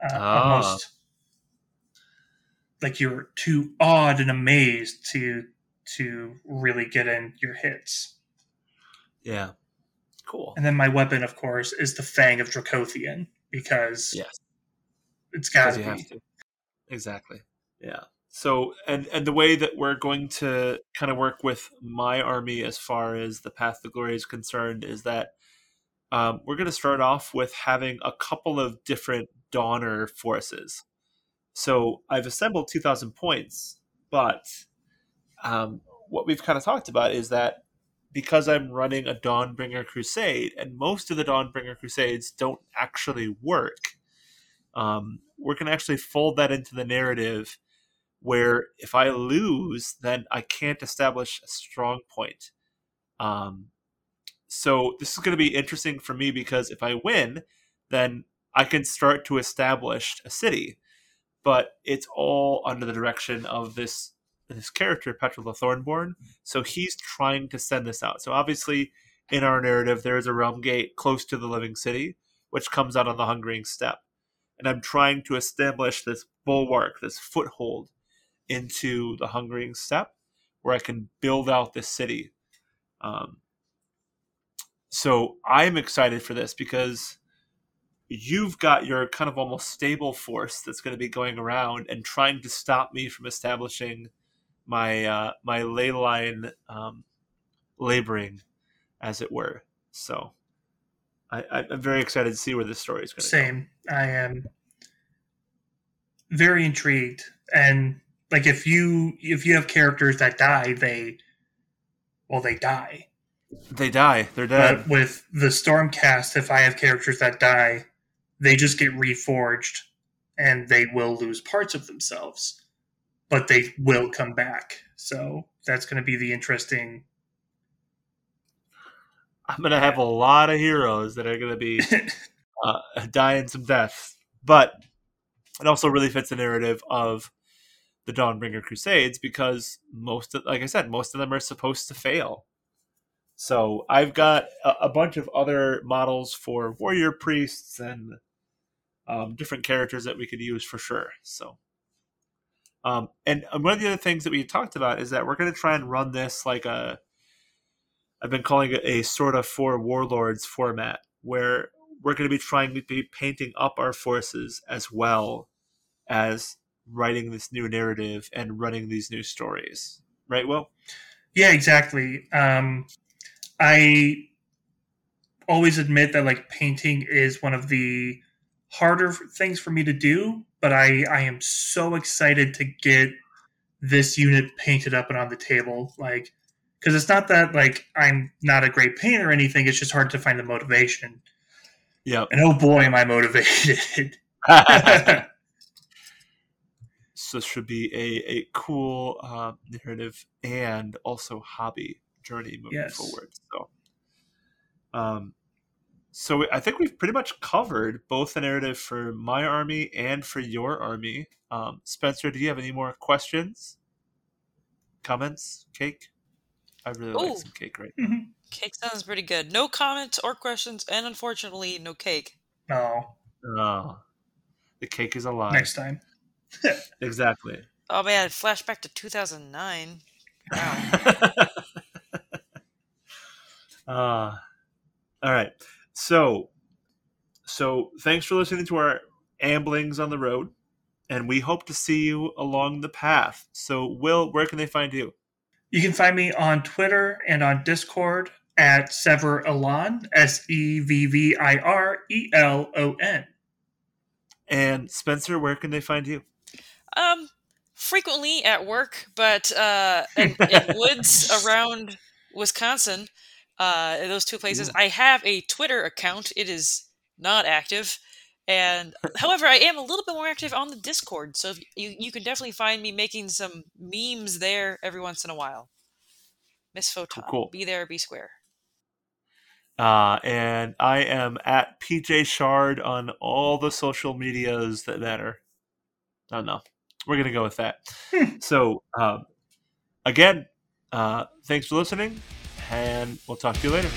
Uh, Ah. Almost like you're too awed and amazed to to really get in your hits. Yeah. Cool. And then my weapon, of course, is the Fang of Dracothion because Yes. It's got to be. Exactly. Yeah. So and and the way that we're going to kind of work with my army as far as the path to glory is concerned is that um, we're going to start off with having a couple of different Donner forces. So I've assembled 2,000 points, but um, what we've kind of talked about is that because I'm running a Dawnbringer Crusade, and most of the Dawnbringer Crusades don't actually work, um, we're going to actually fold that into the narrative where if I lose, then I can't establish a strong point. Um, so this is going to be interesting for me because if I win, then I can start to establish a city. But it's all under the direction of this this character, Petrol the Thornborn. So he's trying to send this out. So obviously, in our narrative, there is a realm gate close to the living city, which comes out on the Hungering Steppe. And I'm trying to establish this bulwark, this foothold into the Hungering Steppe, where I can build out this city. Um, so I'm excited for this because you've got your kind of almost stable force that's going to be going around and trying to stop me from establishing my uh, my ley line um, laboring as it were. So I, I'm very excited to see where this story is going Same. I am very intrigued, and like if you if you have characters that die, they well they die. They die. They're dead. But with the Stormcast, if I have characters that die, they just get reforged, and they will lose parts of themselves, but they will come back. So that's going to be the interesting. I'm going to have a lot of heroes that are going to be uh, dying some deaths, but it also really fits the narrative of the Dawnbringer Crusades because most of, like I said, most of them are supposed to fail. So I've got a, a bunch of other models for warrior priests and um, different characters that we could use for sure. So, um, and one of the other things that we talked about is that we're going to try and run this like a, I've been calling it a sort of four warlords format where we're going to be trying to be painting up our forces as well as writing this new narrative and running these new stories. Right, Will? Yeah, exactly. Um, I always admit that like painting is one of the harder things for me to do, but I I am so excited to get this unit painted up and on the table like because it's not that like I'm not a great painter or anything, it's just hard to find the motivation. Yeah. And oh boy am I motivated. so this should be a, a cool uh, narrative and also hobby journey moving Yes. forward. So, um, so I think we've pretty much covered both the narrative for my army and for your army. Um, Spencer, do you have any more questions, comments, cake? I really like some cake right Cake sounds pretty good. No comments or questions, and unfortunately, no cake. No, now. Oh, the cake is alive. next time. Exactly. Oh man, flashback to 2009. Wow. uh, all right. So, so thanks for listening to our amblings on the road, and we hope to see you along the path. So, Will, where can they find you? You can find me on Twitter and on Discord at Sevvirelon, S E V V I R E L O N. And Spencer, where can they find you? Um, frequently at work, but uh, in, in woods around Wisconsin, uh, those two places. Ooh. I have a Twitter account. It is not active, and however, I am a little bit more active on the Discord. So if you you can definitely find me making some memes there every once in a while. Miss Photon, cool. be there, be square. Uh, and I am at PJ Shard on all the social medias that matter. I don't know. We're gonna go with that. so, um, again, uh, thanks for listening, and we'll talk to you later.